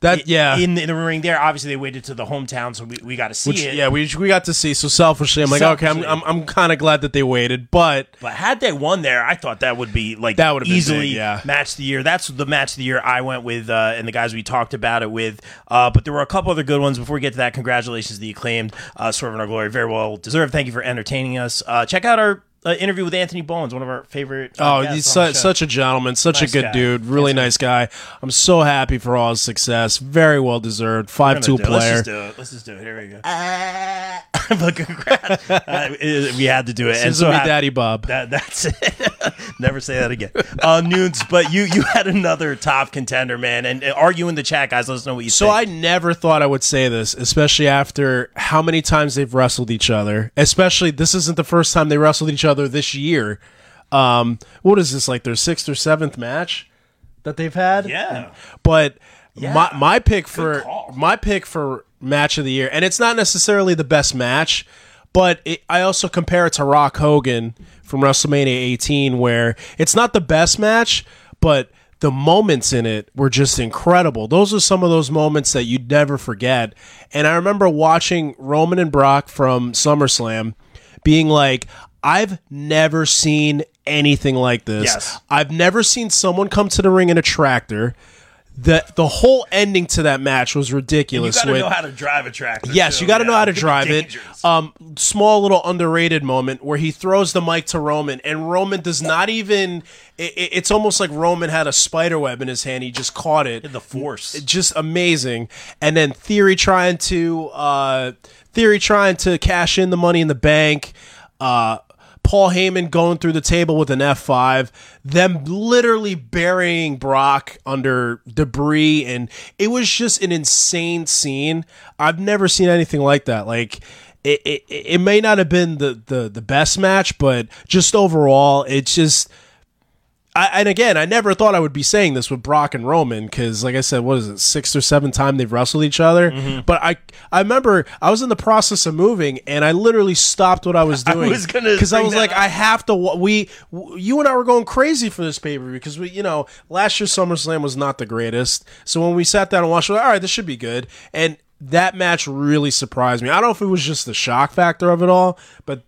S3: That yeah.
S2: in, in the ring there. Obviously, they waited to the hometown, so we, we got to see
S3: Which,
S2: it.
S3: yeah, we, we got to see. So selfishly, I'm like, okay, I'm, I'm, I'm kind of glad that they waited, but
S2: But had they won there, I thought that would be like
S3: That would've been
S2: easily
S3: big, yeah.
S2: match of the year. That's the match of the year I went with, uh, and the guys we talked about it with. Uh, but there were a couple other good ones. Before we get to that, congratulations to the acclaimed uh, Swerve in Our Glory. Very well deserved. Thank you for entertaining us. Uh, check out our uh, interview with Anthony Bowens, one of our favorite. uh,
S3: Oh, he's su- such a gentleman, such
S2: Nice
S3: a good
S2: guy.
S3: dude, really nice guy. I'm so happy for all his success. Very well deserved. Five two
S2: player. Let's just do it. Let's just do it. Here we go. but congrats. Uh, it- we had to do it. and so happy-
S3: daddy Bob.
S2: That, that's it. Never say that again. Uh, Noons, but you you had another top contender, man, and, and argue in the chat, guys. Let us know what you think.
S3: So
S2: think.
S3: I never thought I would say this, especially after how many times they've wrestled each other. Especially this isn't the first time they wrestled each other this year. Um, what is this like their sixth or seventh match that they've had?
S2: Yeah.
S3: But my my pick for my pick for match of the year, and it's not necessarily the best match, but it, I also compare it to Rock Hogan from WrestleMania 18, where it's not the best match, but the moments in it were just incredible. Those are some of those moments that you'd never forget. And I remember watching Roman and Brock from SummerSlam being like, I've never seen anything like this.
S2: Yes.
S3: I've never seen someone come to the ring in a tractor. The the whole ending to that match was
S2: And you
S3: ridiculous.
S2: got to know how to drive a tractor.
S3: Yes,
S2: too.
S3: you got to know how to drive it. Um, small little underrated moment where he throws the mic to Roman, and Roman does not even. It, it- it's almost like Roman had a spider web in his hand. He just caught it.
S2: The force.
S3: Just amazing. And then Theory trying to uh, Theory trying to cash in the money in the bank. Uh, Paul Heyman going through the table with an F5, them literally burying Brock under debris. And it was just an insane scene. I've never seen anything like that. Like, it, it, it may not have been the, the, the best match, but just overall, it's just. I, and again, I never thought I would be saying this with Brock and Roman because, like I said, what is it, sixth or seventh time they've wrestled each other?
S2: Mm-hmm.
S3: But I, I remember I was in the process of moving, and I literally stopped what I was doing because I was like,
S2: up.
S3: I have to. We, you and I were going crazy for this paper because we, you know, last year's SummerSlam was not the greatest. So when we sat down and watched, we're like, all right, this should be good, and that match really surprised me. I don't know if it was just the shock factor of it all, but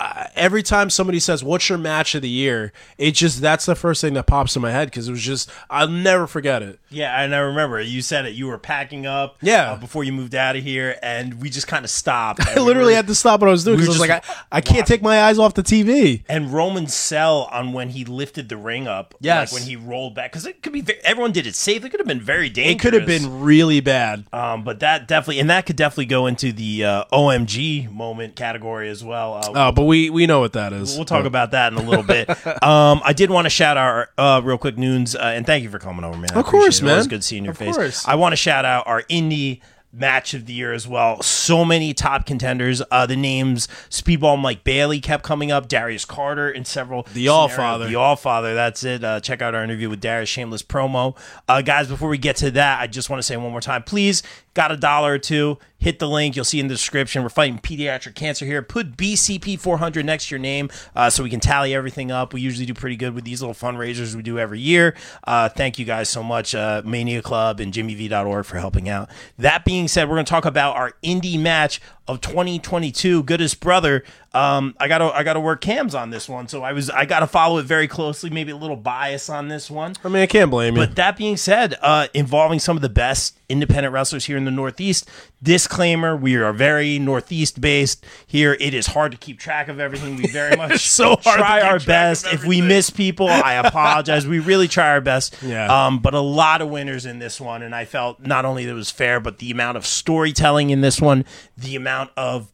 S3: uh, every time somebody says what's your match of the year it just that's the first thing that pops in my head because it was just i'll never forget it
S2: Yeah, and I remember you said it. You were packing up,
S3: Yeah.
S2: uh, before you moved out of here, and we just kind of stopped.
S3: i literally had to stop what i was doing because
S2: were
S3: i was like I, I can't take my eyes off the tv
S2: And Roman sell on when he lifted the ring up,
S3: Yes.
S2: like when he rolled back, because it could be. Everyone did it safe. It could have been very dangerous.
S3: it could have been really bad
S2: Um, but that definitely, and that could definitely go into the uh, OMG moment category as well. Uh,
S3: oh but we we know what that is
S2: We'll talk
S3: But-
S2: about that in a little bit. um, I did want to shout out uh, real quick, Noons, uh, and thank you for coming over, man. I
S3: Of course,
S2: it.
S3: Man.
S2: good seeing your
S3: Of
S2: face.
S3: course.
S2: I want to shout out our indie match of the year as well. So many top contenders. Uh, the names Speedball Mike Bailey kept coming up. Darius Carter and several.
S3: The
S2: All
S3: Father.
S2: The All Father. That's it. Uh, check out our interview with Darius. Shameless promo. Uh, guys, before we get to that, I just want to say one more time, please. Got a dollar or two? Hit the link. You'll see in the description. We're fighting pediatric cancer here. Put BCP 400 next to your name uh, so we can tally everything up. We usually do pretty good with these little fundraisers we do every year. Uh, thank you guys so much, uh, Mania Club and JimmyV.org for helping out. That being said, we're going to talk about our indie match of 2022. Goodest brother. Um, I gotta I gotta work cams on this one, so I was I gotta follow it very closely. Maybe a little bias on this one.
S3: i mean i can't blame you
S2: But that being said, uh, involving some of the best independent wrestlers here in the Northeast. Disclaimer: We are very Northeast based here. It is hard to keep track of everything. We very much
S3: so
S2: try our best. If we miss people, I apologize. we really try our best.
S3: Yeah.
S2: Um, but a lot of winners in this one, and I felt not only that it was fair, but the amount of storytelling in this one, the amount of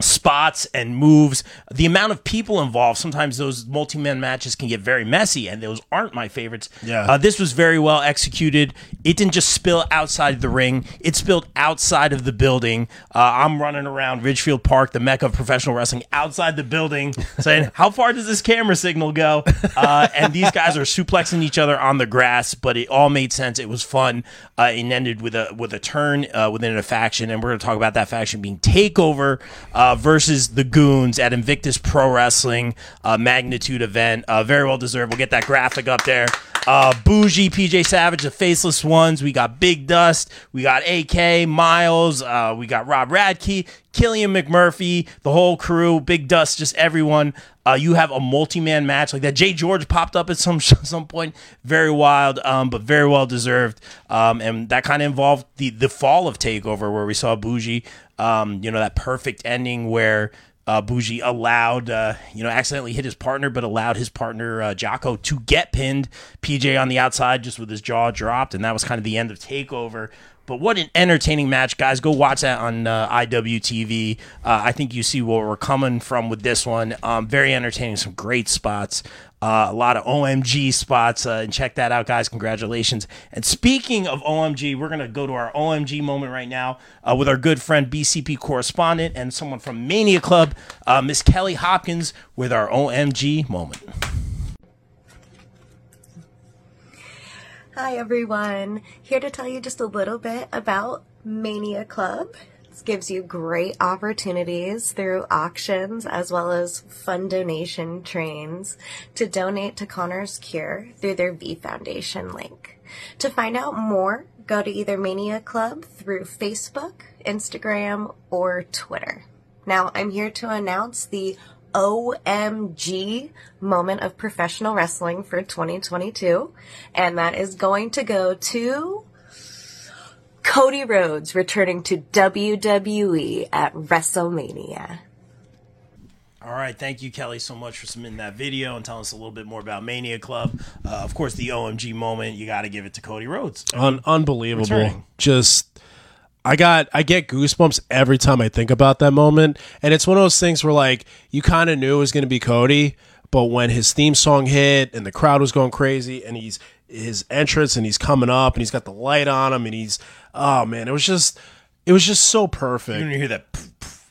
S2: spots and moves, the amount of people involved. Sometimes those multi-man matches can get very messy, and those aren't my favorites.
S3: Yeah.
S2: Uh, this was very well executed. It didn't just spill outside the ring; it spilled outside of the building. Uh, I'm running around Ridgefield Park, the mecca of professional wrestling, outside the building, saying, "How far does this camera signal go?" Uh, and these guys are suplexing each other on the grass, but it all made sense. It was fun. Uh, it ended with a with a turn uh, within a faction, and we're going to talk about that faction being Takeover uh, versus the Goons at Invictus Pro Wrestling uh, Magnitude event. Uh, very well deserved. We'll get that graphic up there. Uh, Bougie, PJ Savage, the Faceless Ones. We got Big Dust. We got AK, Miles. Uh, we got Rob Radke, Killian McMurphy, the whole crew, Big Dust, just everyone. Uh, you have a multi-man match like that. Jay George popped up at some some point. Very wild, um, but very well deserved. Um, and that kind of involved the the fall of Takeover, where we saw Bougie. Um, you know that perfect ending where uh, Bougie allowed, uh, you know, accidentally hit his partner, but allowed his partner uh, Jocko to get pinned. PJ on the outside, just with his jaw dropped, and that was kind of the end of Takeover. But what an entertaining match, guys! Go watch that on uh, IWTV. Uh, I think you see where we're coming from with this one. Um, very entertaining, some great spots. Uh, a lot of OMG spots, uh, and check that out, guys. Congratulations! And speaking of OMG, we're gonna go to our OMG moment right now uh, with our good friend BCP correspondent and someone from Mania Club, uh, Miss Kelly Hopkins, with our OMG moment.
S32: Hi everyone, here to tell you just a little bit about Mania Club. This gives you great opportunities through auctions as well as fun donation trains to donate to Connor's Cure through their V Foundation link. To find out more, go to either Mania Club through Facebook, Instagram, or Twitter. Now, I'm here to announce the OMG moment of professional wrestling for 2022, and that is going to go to Cody Rhodes returning to WWE at WrestleMania.
S2: All right, thank you, Kelly, so much for submitting that video and telling us a little bit more about Mania Club. Uh, of course, the OMG moment, you got to give it to Cody Rhodes.
S3: Un- unbelievable.
S2: Returning.
S3: Just I got I get goosebumps every time I think about that moment. And it's one of those things where like you kind of knew it was going to be Cody, but when his theme song hit and the crowd was going crazy and he's his entrance and he's coming up and he's got the light on him and he's oh man, it was just it was just so perfect.
S2: You're hear that poof,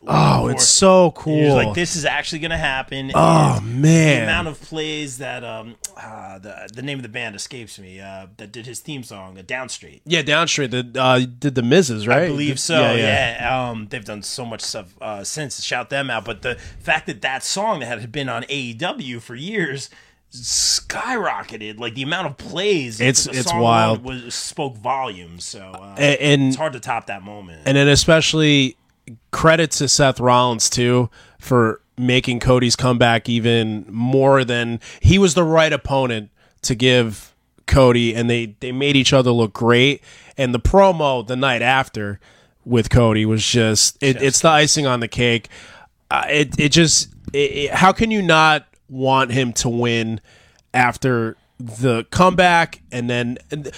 S3: Oh, it's so cool.
S2: Was like, "This is actually going to happen."
S3: Oh,
S2: And
S3: man.
S2: the amount of plays that um, uh, the the name of the band escapes me. Uh, that did his theme song, uh, Downstait.
S3: yeah, Downstait the, uh, did the Mrs. right?
S2: I believe so. Yeah, Um, they've done so much stuff uh, since. Shout them out. But the fact that that song that had been on AEW for years skyrocketed, like the amount of plays,
S3: It's- it's wild.
S2: Was spoke volumes. So uh,
S3: A- and-
S2: it's hard to top that moment.
S3: And then especially credit to Seth Rollins too for making Cody's comeback even more than he was the right opponent to give Cody and they they made each other look great and the promo the night after with Cody was just it, it's the icing on the cake. Uh, it it just it, it- how can you not want him to win after the comeback and then and,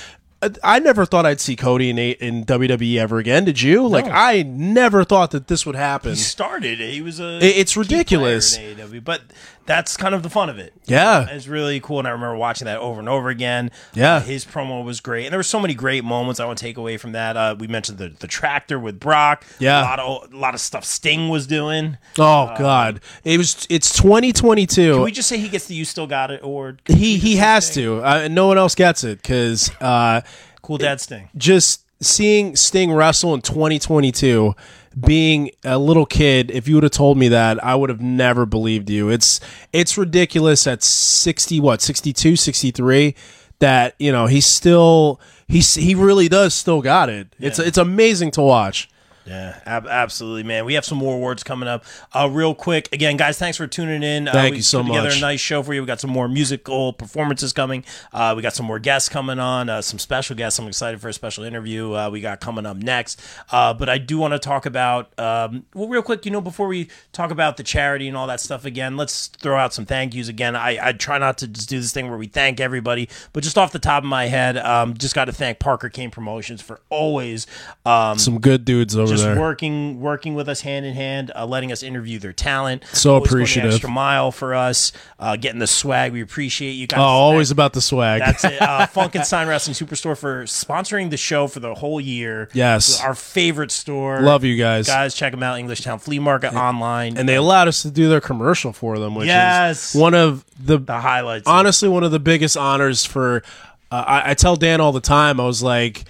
S3: I never thought I'd see Cody in, in WWE ever again. Did you? Like I never thought that this would happen.
S2: he started. He was a.
S3: It- it's ridiculous.
S2: in AEW, but that's kind of the fun of it.
S3: Yeah.
S2: it's really cool, and I remember watching that over and over again.
S3: Yeah.
S2: Uh, his promo was great, and there were so many great moments I want to take away from that. Uh, we mentioned the the tractor with Brock.
S3: Yeah.
S2: a lot of a lot of stuff Sting was doing.
S3: Oh God, it was. It's 2022.
S2: Can we just say he gets the "You Still Got It" award?
S3: he he has to. Uh, no one else gets it because uh,
S2: Cool Dad Sting.
S3: just seeing Sting wrestle in 2022, being a little kid, if you would have told me that, I would have never believed you. It's it's ridiculous at 60 what 62, 63 that, you know, he's still he's he really does still got it. It's it's amazing to watch.
S2: Yeah, ab- absolutely, man. We have some more awards coming up. Uh, real quick, again, guys, thanks for tuning in. Uh,
S3: Thank you so
S2: together
S3: much.
S2: a nice show for you. We got some more musical performances coming. Uh, we got some more guests coming on. Uh, some special guests. I'm excited for a special interview uh, we got coming up next. Uh, but I do want to talk about um, well, real quick. You know, before we talk about the charity and all that stuff again, let's throw out some thank yous again. I, I try not to just do this thing where we thank everybody, but just off the top of my head, um, just got to thank Parker Kane Promotions for always um,
S3: Some good dudes over
S2: just
S3: there.
S2: working working with us hand in hand, uh, letting us interview their talent.
S3: So
S2: Always going the
S3: appreciative.
S2: extra mile for us, uh, getting the swag. We appreciate you guys.
S3: Oh, always about the swag.
S2: That's it. Uh, Funkenstein Wrestling Superstore for sponsoring the show for the whole year.
S3: Yes.
S2: our favorite store.
S3: Love you guys.
S2: guys. Check them out. Englishtown Flea Market online.
S3: and they allowed us to do their commercial for them, which
S2: Yes.
S3: is one of the,
S2: the highlights.
S3: honestly one of the biggest honors for. Uh, I, I tell Dan all the time. I was like,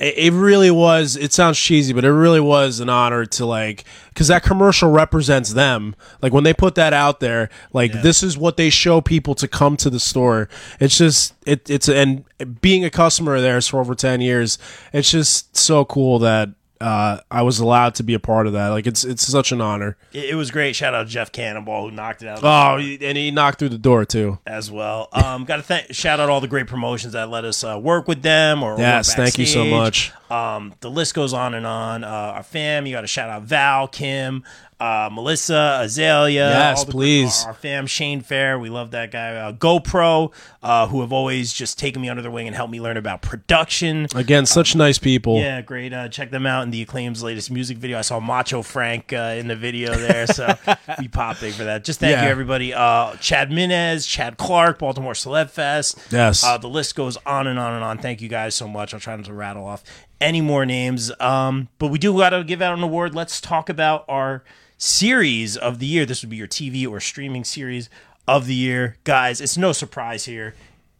S3: it, it really was. It sounds cheesy, but it really was an honor to like because that commercial represents them. Like when they put that out there, like this is what they show people to come to the store. It's just it, it's and being a customer there for over ten years, it's just so cool that. Uh, I was allowed to be a part of that. Like it's it's such an honor.
S2: it, it was great. Shout out to Jeff Cannonball who knocked it out. of the
S3: Oh, and he knocked through the door too.
S2: as well. Um, got to thank shout out all the great promotions that let us uh, work with them or
S3: Yes, thank you so much.
S2: Um, the list goes on and on. Uh, our fam, you got to shout out Val, Kim, uh, Melissa, Azalea.
S3: Yes, please.
S2: Our, our fam, Shane Fair, we love that guy. Uh, GoPro, uh, who have always just taken me under their wing and helped me learn about production.
S3: Again, such nice people.
S2: Yeah, great. Uh, check them out in the Acclaim's latest music video. I saw Macho Frank uh, in the video there, so we pop big for that. Just thank
S3: Yeah.
S2: you, everybody. Uh, Chad Minez, Chad Clark, Baltimore Celeb Fest.
S3: Yes.
S2: Uh, the list goes on and on and on. Thank you guys so much. I'll try not to rattle off any more names. Um, but we do got to give out an award. Let's talk about our series of the year. This would be your TV or streaming series of the year. Guys, it's no surprise here.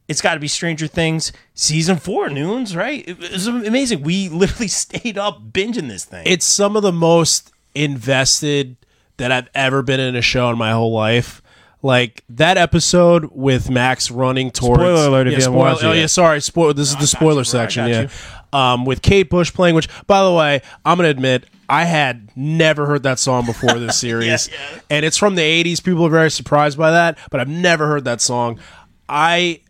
S2: It's got to be Stranger Things season four, Noons, right? It was amazing. We literally stayed up binging this thing.
S3: It's some of the most invested that I've ever been in a show in my whole life. Like that episode with Max running towards.
S2: Spoiler alert if
S3: yeah,
S2: you watched
S3: Oh yeah, sorry. Spoil. This is the spoiler
S2: I
S3: section. Yeah. Um, with Kate Bush playing, which by the way, I'm gonna admit I had never heard that song before this series, and it's from the '80s. People are very surprised by that, but I've never heard that song. I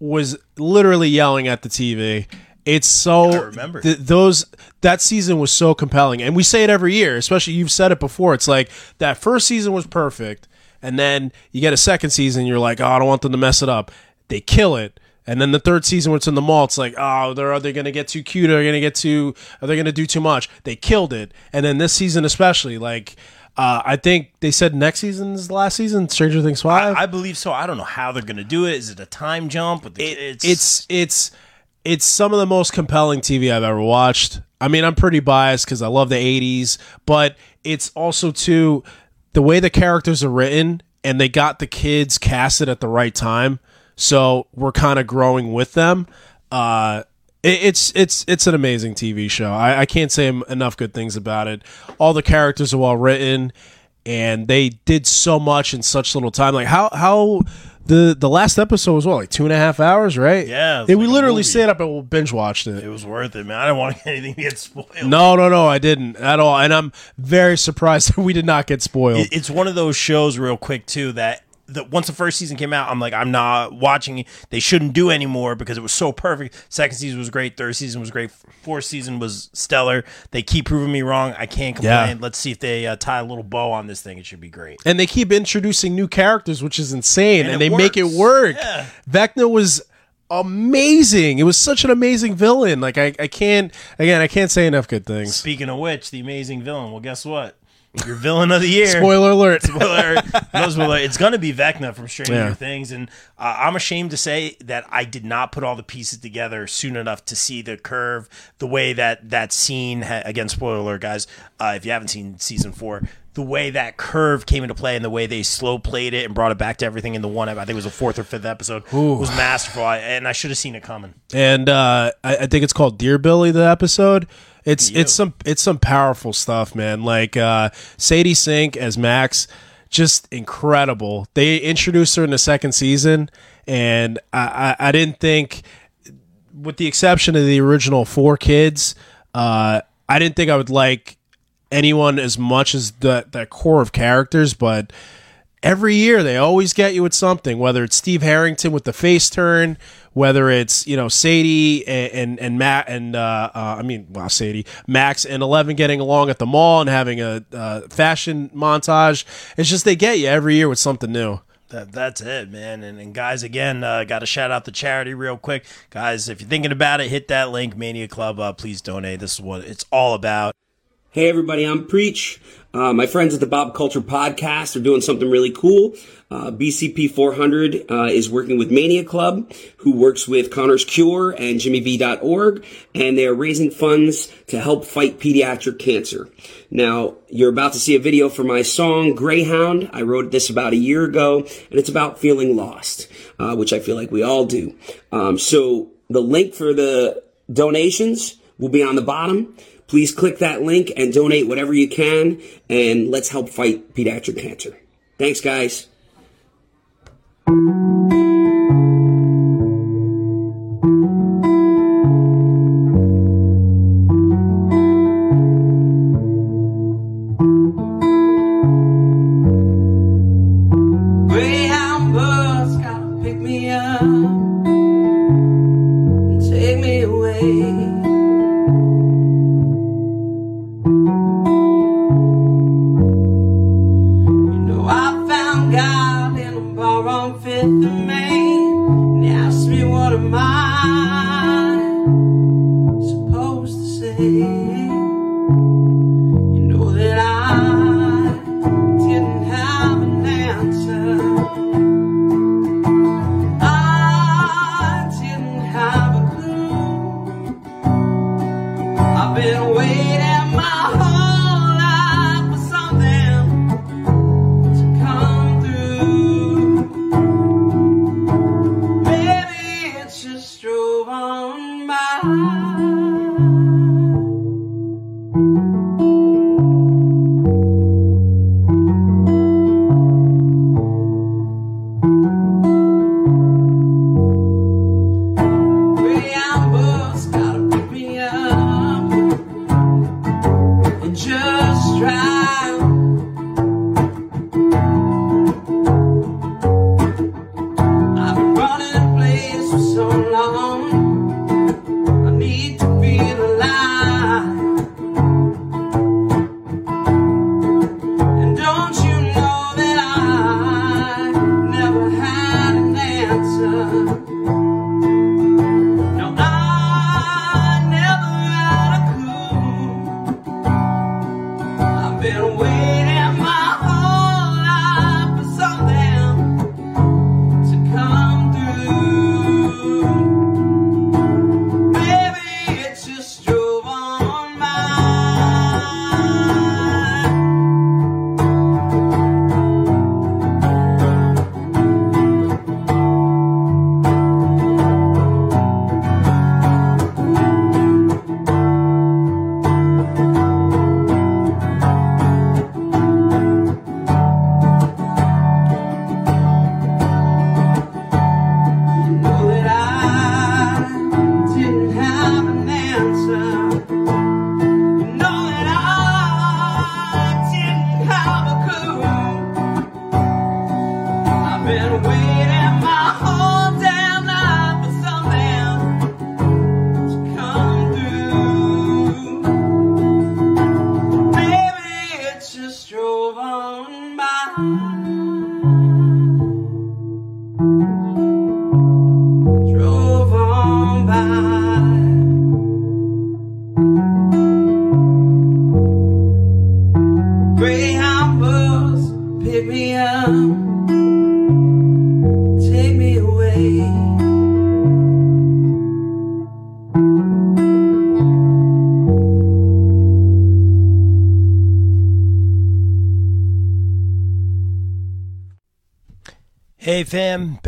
S3: was literally yelling at the TV. It's so
S2: I remember.
S3: th- those that season was so compelling, and we say it every year. Especially you've said it before. It's like that first season was perfect, and then you get a second season. You're like, oh, I don't want them to mess it up. They kill it, and then the third season, when it's in the mall, it's like, oh, they're are they going to get too cute? Are they going to get too? Are they going to do too much? They killed it, and then this season especially, like. Uh, I think they said next season is the last season, Stranger Things five.
S2: I believe so. I don't know how they're going to do it. Is it a time jump? With the, it's,
S3: it's it's it's some of the most compelling TV I've ever watched. I mean, I'm pretty biased because I love the 80s, but it's also too the way the characters are written and they got the kids casted at the right time. So we're kind of growing with them. Uh, it, it's it's it's an amazing TV show. I, I can't say enough good things about it. All the characters are well written, and they did so much in such little time. Like how how the the last episode was what like two and a half hours, right?
S2: Yeah,
S3: we
S2: like a
S3: literally stayed up and binge watched it.
S2: It was worth it, man. I didn't want anything to get spoiled.
S3: No, no, no, I didn't at all, and I'm very surprised that we did not get spoiled.
S2: It's one of those shows, real quick too, that the, once the first season came out, I'm like, I'm not watching. They shouldn't do anymore because it was so perfect. Second season was great. Third season was great. Fourth season was stellar. They keep proving me wrong. I can't complain.
S3: Yeah.
S2: Let's see if they uh, tie a little bow on this thing. It should be great.
S3: and they keep introducing new characters, which is insane,
S2: And
S3: and, they make it work.
S2: Yeah.
S3: Vecna was amazing. It was such an amazing villain. Like I, I can't again, I can't say enough good things.
S2: Speaking of which, the amazing villain. Well, guess what? Your villain of the year.
S3: Spoiler alert.
S2: Spoiler. no spoiler. It's going to be Vecna from Stranger
S3: Yeah.
S2: Things, and uh, I'm ashamed to say that I did not put all the pieces together soon enough to see the curve, the way that that scene. Ha- again, spoiler alert, guys. Uh, if you haven't seen season four. The way that curve came into play and the way they slow played it and brought it back to everything in the one, I think it was the fourth or fifth episode,
S3: Ooh.
S2: was masterful. I, and I should have seen it coming.
S3: and uh, I, I think it's called Dear Billy. The episode. It's it's some it's some powerful stuff, man. Like uh, Sadie Sink as Max, just incredible. They introduced her in the second season, and I, I, I didn't think, with the exception of the original four kids, uh, I didn't think I would like anyone as much as the that core of characters, but every year they always get you with something whether it's steve harrington with the face turn whether it's you know sadie and and, and matt and uh, uh, i mean well sadie max and 11 getting along at the mall and having a uh, fashion montage it's just they get you every year with something new
S2: That, that's it, man. And, and guys, again, uh, got to shout out the charity real quick. Guys, if you're thinking about it, hit that link, Mania Club. Uh, please donate. This is what it's all about.
S25: Hey everybody, I'm Preach. Uh, my friends at the Bob Culture Podcast are doing something really cool. Uh, BCP 400 uh, is working with Mania Club, who works with Connor's Cure and JimmyV.org, and they are raising funds to help fight pediatric cancer. Now, you're about to see a video for my song Greyhound. I wrote this about a year ago, and it's about feeling lost, uh, which I feel like we all do. Um, so the link for the donations will be on the bottom. Please click that link and donate whatever you can, and let's help fight pediatric cancer. Thanks, guys.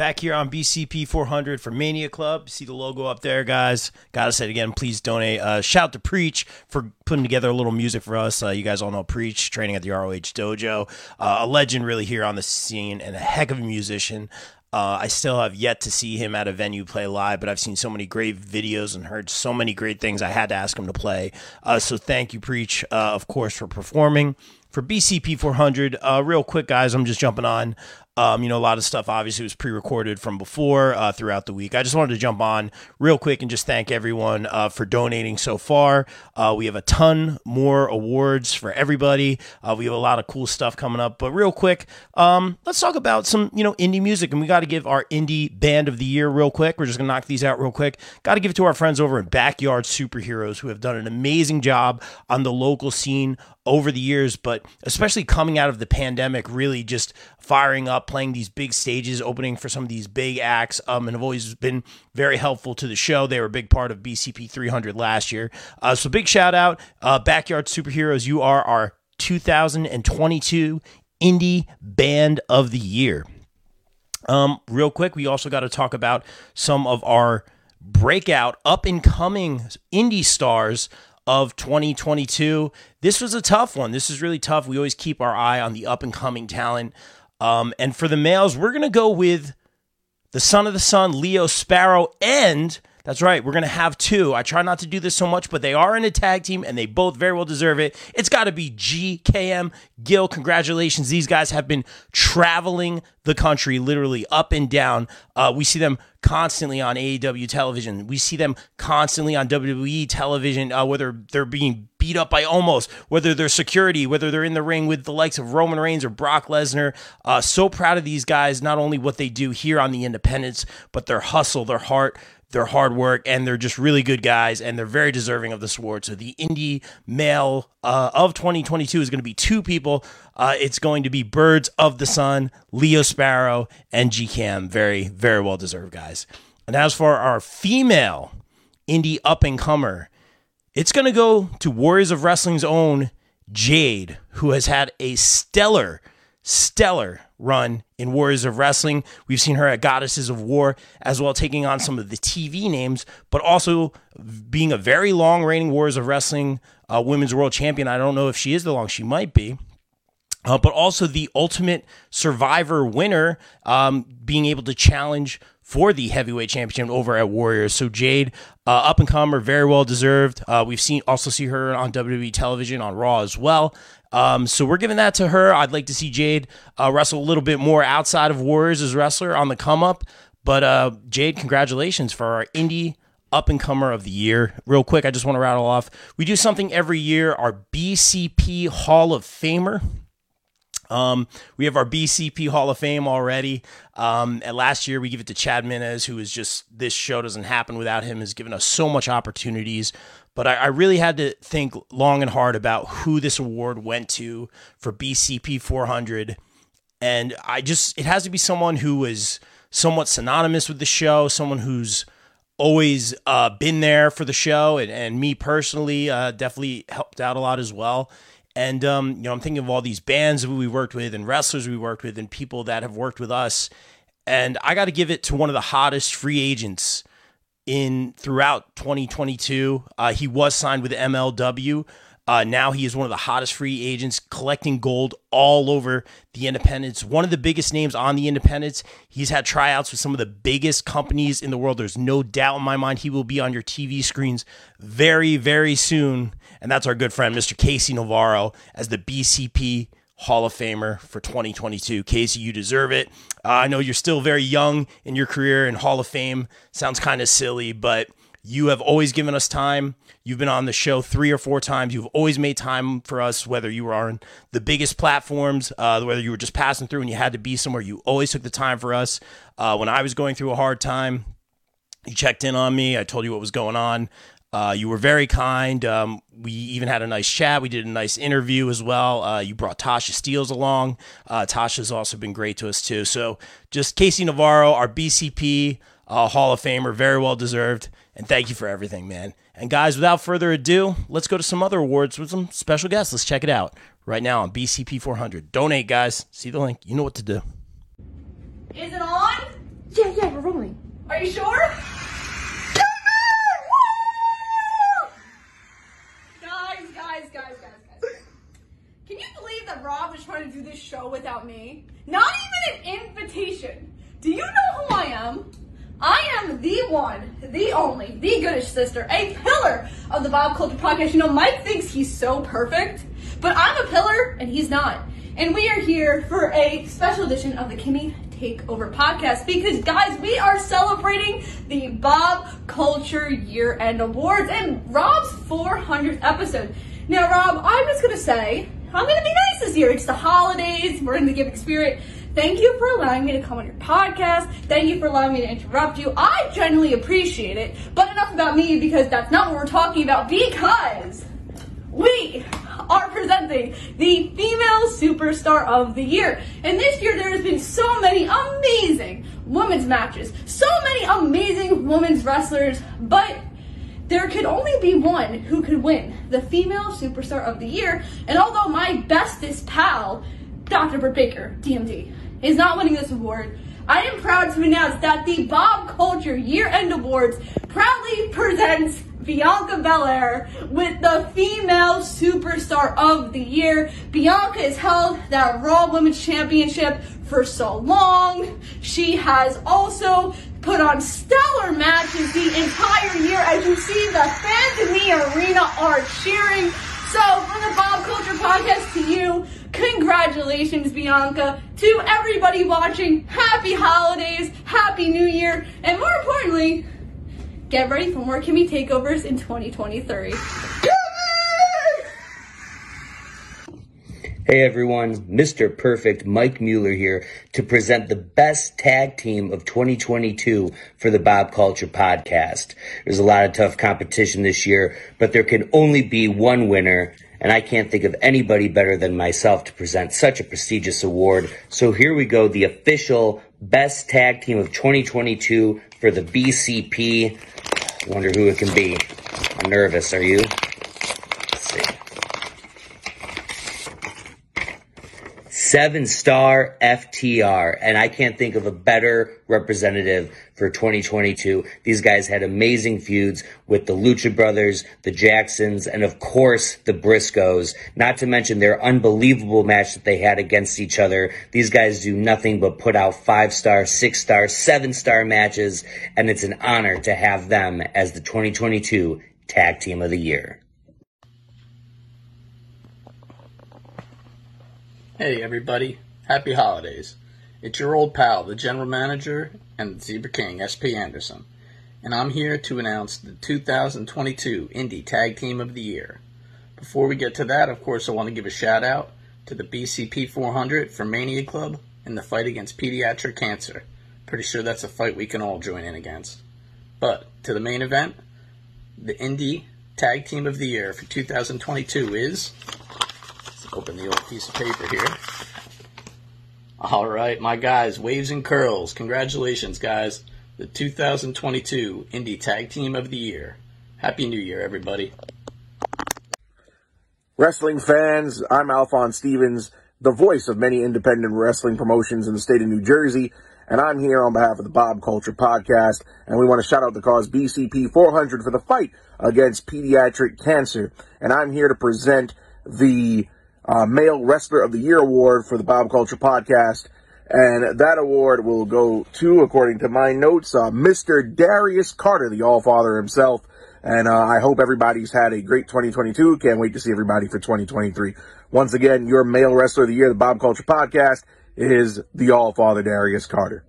S2: Back here on BCP 400 for Mania Club. See the logo up there, guys. Gotta say it again, please donate. Uh, shout to Preach for putting together a little music for us. Uh, you guys all know Preach, training at the ROH Dojo. Uh, a legend really here on the scene and a heck of a musician. Uh, I still have yet to see him at a venue play live, but I've seen so many great videos and heard so many great things. I had to ask him to play. Uh, so thank you, Preach, uh, of course, for performing. For BCP 400, uh, real quick, guys, I'm just jumping on. Um, you know, a lot of stuff obviously was pre recorded from before uh, throughout the week. I just wanted to jump on real quick and just thank everyone uh, for donating so far. Uh, we have a ton more awards for everybody. Uh, we have a lot of cool stuff coming up. But real quick, um, let's talk about some, you know, indie music. And we got to give our indie band of the year real quick. We're just to knock these out real quick. Got to give it to our friends over at Backyard Superheroes who have done an amazing job on the local scene over the years, but especially coming out of the pandemic, really just firing up, playing these big stages, opening for some of these big acts, um, and have always been very helpful to the show. They were a big part of BCP 300 last year. Uh, so big shout out, uh, Backyard Superheroes. You are our 2022 Indie Band of the Year. Um, real quick, we also got to talk about some of our breakout, up and coming indie stars of 2022. This was a tough one. This is really tough. We always keep our eye on the up and coming talent. Um, and for the males, we're going to go with the son of the sun, Leo Sparrow, and that's right, we're going to have two. I try not to do this so much, but they are in a tag team and they both very well deserve it. It's got to be GKM Gill. Congratulations. These guys have been traveling the country literally up and down. Uh, we see them constantly on AEW television. We see them constantly on WWE television, uh, whether they're being beat up by almost, whether they're security, whether they're in the ring with the likes of Roman Reigns or Brock Lesnar. Uh, so proud of these guys, not only what they do here on the independents, but their hustle, their heart, their hard work, and they're just really good guys, and they're very deserving of this award. So the indie male uh, of 2022 is going to be two people. Uh, it's going to be Birds of the Sun, Leo Sparrow, and G Cam. Very, very well deserved guys. And as for our female indie up and comer, it's going to go to Warriors of Wrestling's own Jade, who has had a stellar, stellar run in Warriors of Wrestling. We've seen her at Goddesses of War as well, taking on some of the TV names, but also being a very long reigning Warriors of Wrestling uh, Women's World Champion. I don't know if she is the long, she might be. Uh, but also the Ultimate Survivor winner, um, being able to challenge for the heavyweight championship over at Warriors. So Jade, uh, up and comer, very well deserved. Uh, we've seen also see her on WWE television on Raw as well. Um, so we're giving that to her. I'd like to see Jade uh, wrestle a little bit more outside of Warriors as wrestler on the come up. But uh, Jade, congratulations for our indie up and comer of the year. Real quick, I just want to rattle off. We do something every year. Our BCP Hall of Famer. Um, we have our BCP Hall of Fame already. Um, and last year we give it to Chad Minez, who is just this show doesn't happen without him. Has given us so much opportunities. But I, I really had to think long and hard about who this award went to for BCP 400, and I just it has to be someone who is somewhat synonymous with the show, someone who's always uh, been there for the show, and, and me personally uh, definitely helped out a lot as well. And um, you know, I'm thinking of all these bands we worked with, and wrestlers we worked with, and people that have worked with us. And I got to give it to one of the hottest free agents in throughout 2022. Uh, he was signed with MLW. Uh, now he is one of the hottest free agents, collecting gold all over the independents. One of the biggest names on the independents. He's had tryouts with some of the biggest companies in the world. There's no doubt in my mind he will be on your TV screens very, very soon. And that's our good friend, Mr. Casey Navarro, as the BCP Hall of Famer for 2022. Casey, you deserve it. Uh, I know you're still very young in your career, and Hall of Fame sounds kind of silly, but you have always given us time. You've been on the show three or four times. You've always made time for us, whether you were on the biggest platforms, uh, whether you were just passing through and you had to be somewhere. You always took the time for us. Uh, when I was going through a hard time, you checked in on me. I told you what was going on. Uh, you were very kind. Um, we even had a nice chat. We did a nice interview as well. Uh, you brought Tasha Steelz along. Uh, Tasha's also been great to us too. So just KC Navarro, our BCP uh, Hall of Famer, very well deserved. And thank you for everything, man. And guys, without further ado, let's go to some other awards with some special guests. Let's check it out right now on BCP 400. Donate, guys. See the link. You know what to do.
S33: Is it on? Yeah, yeah, we're rolling. Are you sure? guys, guys, guys, guys, guys. Can you believe that Rob is trying to do this show without me? Not even an invitation. Do you know who I am? I am the one, the only, the goodish sister, a pillar of the Bob Culture Podcast. You know, Mike thinks he's so perfect, but I'm a pillar and he's not. And we are here for a special edition of the Kimmy Takeover podcast because, guys, we are celebrating the Bob Culture Year End Awards and Rob's 400th episode. Now, Rob, I'm just gonna say, I'm gonna be nice this year. It's the holidays, we're in the giving spirit. Thank you for allowing me to come on your podcast. Thank you for allowing me to interrupt you. I genuinely appreciate it. But enough about me because that's not what we're talking about because we are presenting the female superstar of the year. And this year there has been so many amazing women's matches, so many amazing women's wrestlers, but there could only be one who could win the female superstar of the year. And although my bestest pal, Dr. Britt Baker, DMD, is not winning this award, I am proud to announce that the Bob Culture Year End Awards proudly presents Bianca Belair with the Female Superstar of the Year. Bianca has held that Raw Women's Championship for so long. She has also put on stellar matches the entire year. As you see, the fans in the arena are cheering. So, from the Bob Culture Podcast to you, congratulations, Bianca. To everybody watching, happy holidays, happy new year, and more importantly, get ready for more Kimmy takeovers in 2023.
S34: Hey everyone, Mr. Perfect Mike Mueller here to present the best tag team of 2022 for the Bob Culture podcast. There's a lot of tough competition this year, but there can only be one winner, and I can't think of anybody better than myself to present such a prestigious award. So here we go, the official best tag team of 2022 for the BCP. I wonder who it can be. I'm nervous, are you? Let's see. Seven star FTR, and I can't think of a better representative for 2022. These guys had amazing feuds with the Lucha Brothers, the Jacksons, and of course the Briscoes. Not to mention their unbelievable match that they had against each other. These guys do nothing but put out five star, six star, seven star matches, and it's an honor to have them as the 2022 Tag Team of the Year.
S35: Hey everybody, happy holidays. It's your old pal, the general manager and Zebra King, SP Anderson, and I'm here to announce the 2022 Indie Tag Team of the Year. Before we get to that, of course, I want to give a shout out to the BCP 400 for Mania Club in the fight against pediatric cancer. Pretty sure that's a fight we can all join in against. But to the main event, the Indie Tag Team of the Year for 2022 is open the old piece of paper here. All right, my guys, Waves and Curls. Congratulations, guys. The 2022 Indie Tag Team of the Year. Happy New Year, everybody.
S36: Wrestling fans, I'm Alphonse Stevens, the voice of many independent wrestling promotions in the state of New Jersey, and I'm here on behalf of the Bob Culture Podcast, and we want to shout out the cause BCP 400 for the fight against pediatric cancer. And I'm here to present the uh, Male Wrestler of the Year award for the Bob Culture Podcast. And that award will go to, according to my notes, uh, Mr. Darius Carter, the All Father himself. And uh, I hope everybody's had a great 2022. Can't wait to see everybody for 2023. Once again, your Male Wrestler of the Year, the Bob Culture Podcast, is the All Father Darius Carter.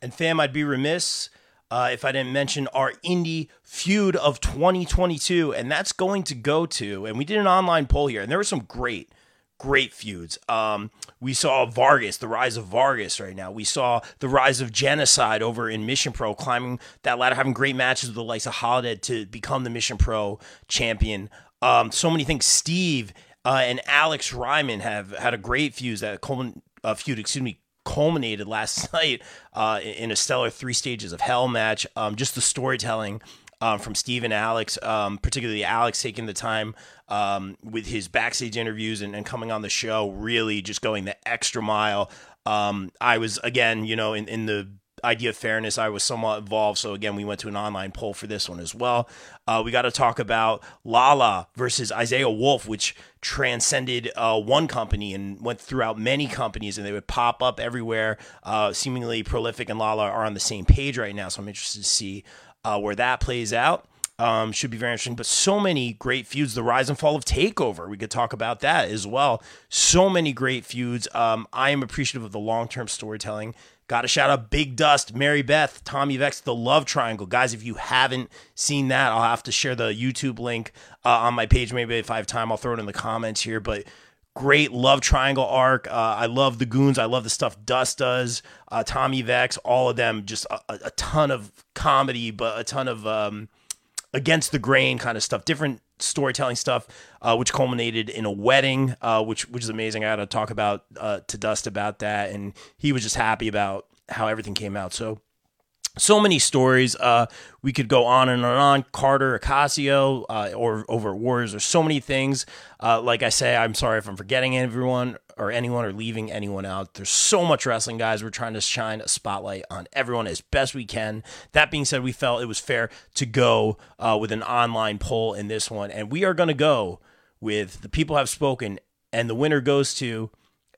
S2: And fam, I'd be remiss uh, if I didn't mention our indie feud of 2022, and that's going to go to, and we did an online poll here, and there were some great, great feuds. Um, we saw Vargas, the rise of Vargas right now. We saw the rise of Genocide over in Mission Pro, climbing that ladder, having great matches with the likes of Holiday to become the Mission Pro champion. Um, so many things. Steve uh, and Alex Ryman have had a great fuse that Coleman, uh, feud, excuse me, culminated last night uh, in a stellar three stages of hell match. Um, just the storytelling um, from Steve and Alex, um, particularly Alex taking the time um, with his backstage interviews and, and, coming on the show, really just going the extra mile. Um, I was again, you know, in, in the idea of fairness, I was somewhat involved. So again, we went to an online poll for this one as well. Uh, we got to talk about Lala versus Isaiah Wolf, which transcended uh, one company and went throughout many companies, and they would pop up everywhere. Uh, seemingly prolific and Lala are on the same page right now, so I'm interested to see uh, where that plays out. Um, should be very interesting. But so many great feuds. The rise and fall of Takeover. We could talk about that as well. So many great feuds. Um, I am appreciative of the long term storytelling. Got to shout out Big Dust, Mary Beth, Tommy Vex, The Love Triangle. Guys, if you haven't seen that, I'll have to share the YouTube link uh, on my page. Maybe if I have time, I'll throw it in the comments here. But great love triangle arc. Uh, I love the goons. I love the stuff Dust does. Uh, Tommy Vex, all of them, just a, a, ton of comedy, but a ton of um, against the grain kind of stuff. Different storytelling stuff, uh, which culminated in a wedding, uh, which which is amazing. I got to talk about uh, to Dust about that, and he was just happy about how everything came out. So so many stories. Uh, we could go on and on. Carter, Ocasio, uh, or over Warriors. There's so many things. Uh, like I say, I'm sorry if I'm forgetting everyone or anyone or leaving anyone out. There's so much wrestling, guys. We're trying to shine a spotlight on everyone as best we can. That being said, we felt it was fair to go uh, with an online poll in this one, and we are going to go with the people have spoken, and the winner goes to.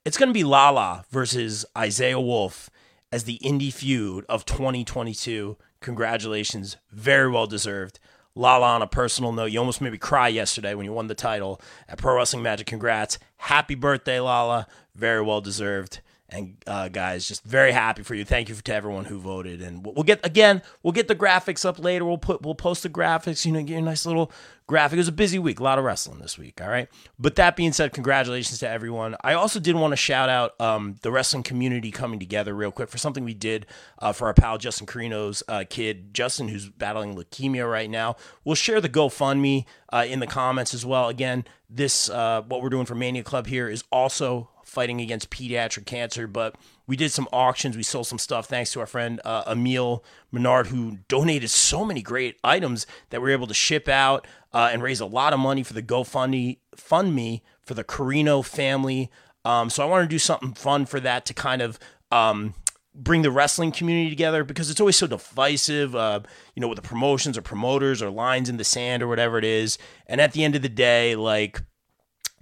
S2: It's going to be Lala versus Isaiah Wolf as the indie feud of 2022. Congratulations, very well deserved. Lala, on a personal note, you almost made me cry yesterday when you won the title at Pro Wrestling Magic. Congrats. Happy birthday, Lala. Very well deserved. And uh, guys, just very happy for you. Thank you to everyone who voted. And we'll, get again, we'll get the graphics up later. We'll put we'll post the graphics. You know, get a nice little graphic. It was a busy week, a lot of wrestling this week. All right. But that being said, congratulations to everyone. I also did want to shout out um, the wrestling community coming together real quick for something we did uh, for our pal Justin Carino's uh, kid, Justin, who's battling leukemia right now. We'll share the GoFundMe uh, in the comments as well. Again, this uh, what we're doing for Mania Club here is also fighting against pediatric cancer. But we did some auctions. We sold some stuff thanks to our friend uh, Emil Menard, who donated so many great items that we were able to ship out uh, and raise a lot of money for the GoFundMe fund me for the Carino family. Um, so I want to do something fun for that to kind of um, bring the wrestling community together because it's always so divisive, uh, you know, with the promotions or promoters or lines in the sand or whatever it is. And at the end of the day, like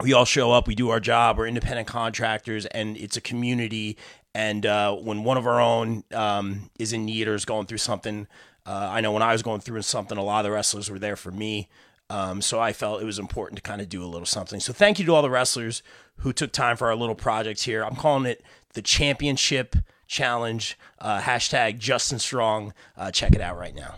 S2: we all show up, we do our job, we're independent contractors, and it's a community. And uh, when one of our own um, is in need or is going through something, uh, I know when I was going through something, a lot of the wrestlers were there for me. Um, so I felt it was important to kind of do a little something. So thank you to all the wrestlers who took time for our little project here. I'm calling it the Championship Challenge. Uh, hashtag Justin Strong. Uh, check it out right now.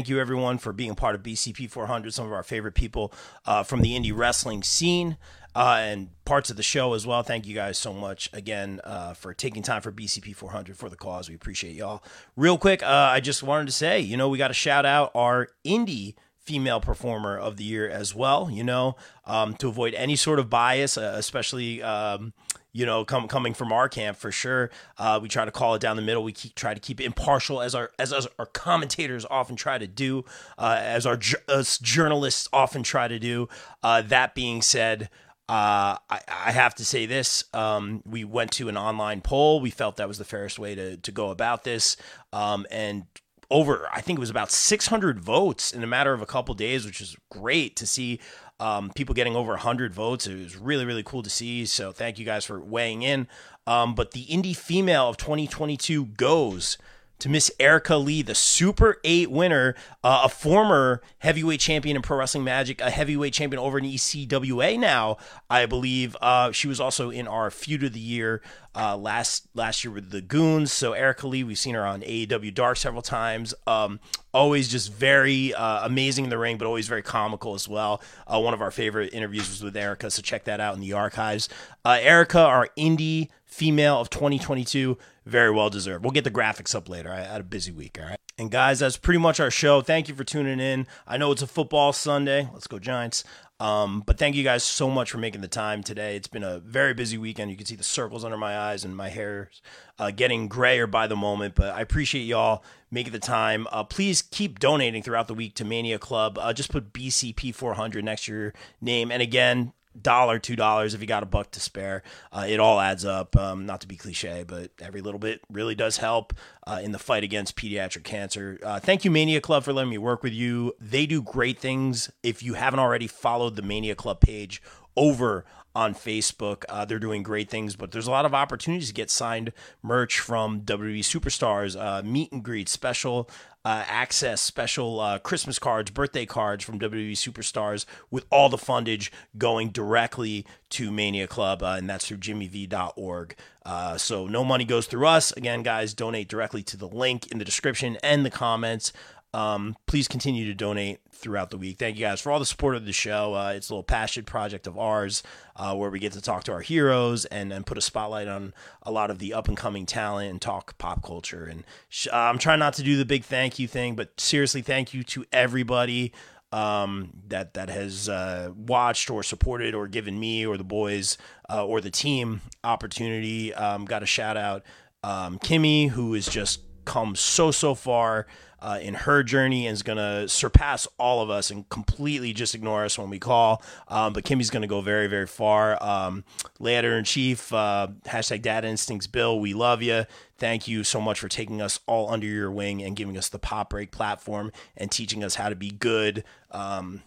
S2: Thank you everyone for being part of BCP 400. Some of our favorite people uh, from the indie wrestling scene uh, and parts of the show as well. Thank you guys so much again uh, for taking time for BCP 400 for the cause. We appreciate y'all. Real quick, uh, I just wanted to say, you know, we got to shout out our indie female performer of the year as well. You know, um, to avoid any sort of bias, uh, especially. Um, you know, come, coming from our camp for sure. Uh, we try to call it down the middle. We keep, try to keep it impartial, as our as, as our commentators often try to do, uh, as our as journalists often try to do. Uh, that being said, uh, I, I have to say this. Um, we went to an online poll. We felt that was the fairest way to, to go about this. Um, and over, I think it was about 600 votes in a matter of a couple days, which is great to see um, people getting over 100 votes. It was really, really cool to see. So thank you guys for weighing in. Um, but the indie female of 2022 goes to Miss Erica Lee, the Super 8 winner, uh, a former heavyweight champion in Pro Wrestling Magic, a heavyweight champion over in ECWA now, I believe. Uh, she was also in our Feud of the Year uh, last last year with the Goons. So Erica Lee, we've seen her on AEW Dark several times. Um, always just very uh, amazing in the ring, but always very comical as well. Uh, one of our favorite interviews was with Erica, so check that out in the archives. Uh, Erica, our indie female of 2022, very well deserved. We'll get the graphics up later. I had a busy week, all right? And guys, that's pretty much our show. Thank you for tuning in. I know it's a football Sunday. Let's go Giants. Um, but thank you guys so much for making the time today. It's been a very busy weekend. You can see the circles under my eyes and my hair's uh, getting grayer by the moment. But I appreciate y'all making the time. Uh, please keep donating throughout the week to Mania Club. Uh, just put BCP 400 next to your name. And again, dollar, two dollars if you got a buck to spare. Uh, it all adds up. Um, not to be cliche, but every little bit really does help uh, in the fight against pediatric cancer. Uh, thank you, Mania Club, for letting me work with you. They do great things. If you haven't already followed the Mania Club page over on Facebook. Uh, they're doing great things, but there's a lot of opportunities to get signed merch from WWE superstars, uh, meet and greet, special uh, access, special uh, Christmas cards, birthday cards from WWE superstars, with all the fundage going directly to Mania Club, uh, and that's through jimmyv.org. Uh, so no money goes through us. Again, guys, donate directly to the link in the description and the comments. Um, please continue to donate throughout the week. Thank you guys for all the support of the show. Uh, it's a little passion project of ours uh, where we get to talk to our heroes and, and put a spotlight on a lot of the up and coming talent and talk pop culture. And sh- uh, I'm trying not to do the big thank you thing, but seriously, thank you to everybody um, that that has uh, watched or supported or given me or the boys uh, or the team opportunity. Um, got a shout out um, Kimmy, who has just come so so far uh, in her journey and is going to surpass all of us and completely just ignore us when we call. Um, but Kimmy's going to go very, very far. Um, Later in Chief, uh, hashtag Data Instincts Bill, we love you. Thank you so much for taking us all under your wing and giving us the Pop Break platform and teaching us how to be good, um,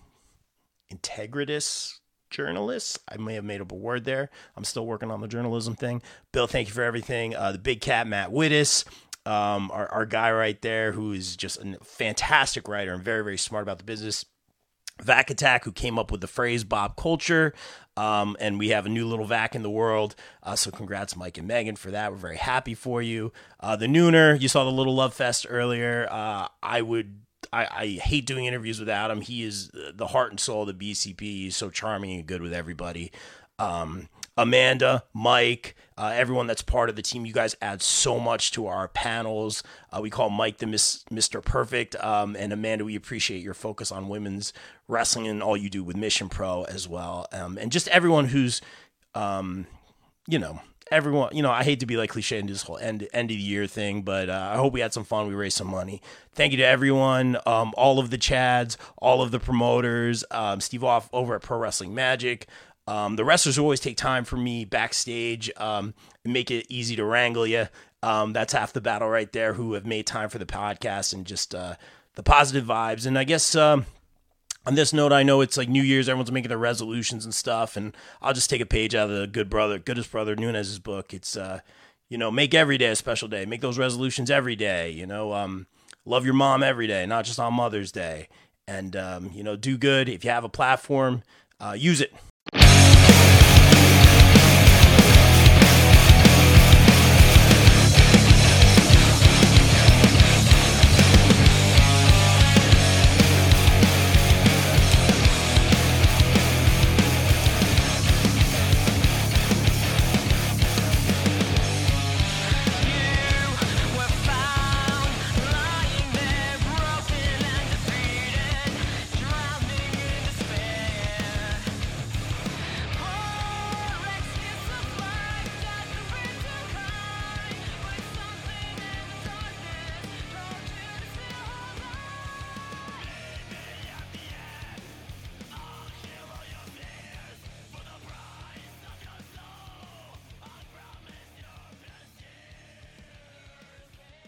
S2: integritous journalists. I may have made up a word there. I'm still working on the journalism thing. Bill, thank you for everything. Uh, the big cat, Matt Wittes, um, our, our guy right there, who is just a fantastic writer and very, very smart about the business. Vac Attack, who came up with the phrase Bob Culture. Um, and we have a new little Vac in the world. Uh, so congrats, Mike and Megan, for that. We're very happy for you. Uh, the Nooner, you saw the little Love Fest earlier. Uh, I would. I, I hate doing interviews without him. He is the heart and soul of the BCP. He's so charming and good with everybody. Um, Amanda, Mike, uh, everyone that's part of the team. You guys add so much to our panels. Uh, we call Mike the Miss, Mr. Perfect. Um, and Amanda, we appreciate your focus on women's wrestling and all you do with Mission Pro as well. Um, and just everyone who's, um, you know, everyone, you know, I hate to be like cliche and do this whole end, end of the year thing, but uh, I hope we had some fun. We raised some money. Thank you to everyone, um, all of the Chads, all of the promoters, um, Steve Off over at Pro Wrestling Magic. Um, the wrestlers always take time for me backstage um, and make it easy to wrangle you. Um, that's half the battle right there. Who have made time for the podcast and just uh, the positive vibes. And I guess um, on this note, I know it's like New Year's. Everyone's making their resolutions and stuff, and I'll just take a page out of the good brother, goodest brother Nunez's book. It's uh, you know, make every day a special day. Make those resolutions every day. You know, um, love your mom every day, not just on Mother's Day. And um, you know, do good. If you have a platform, uh, use it.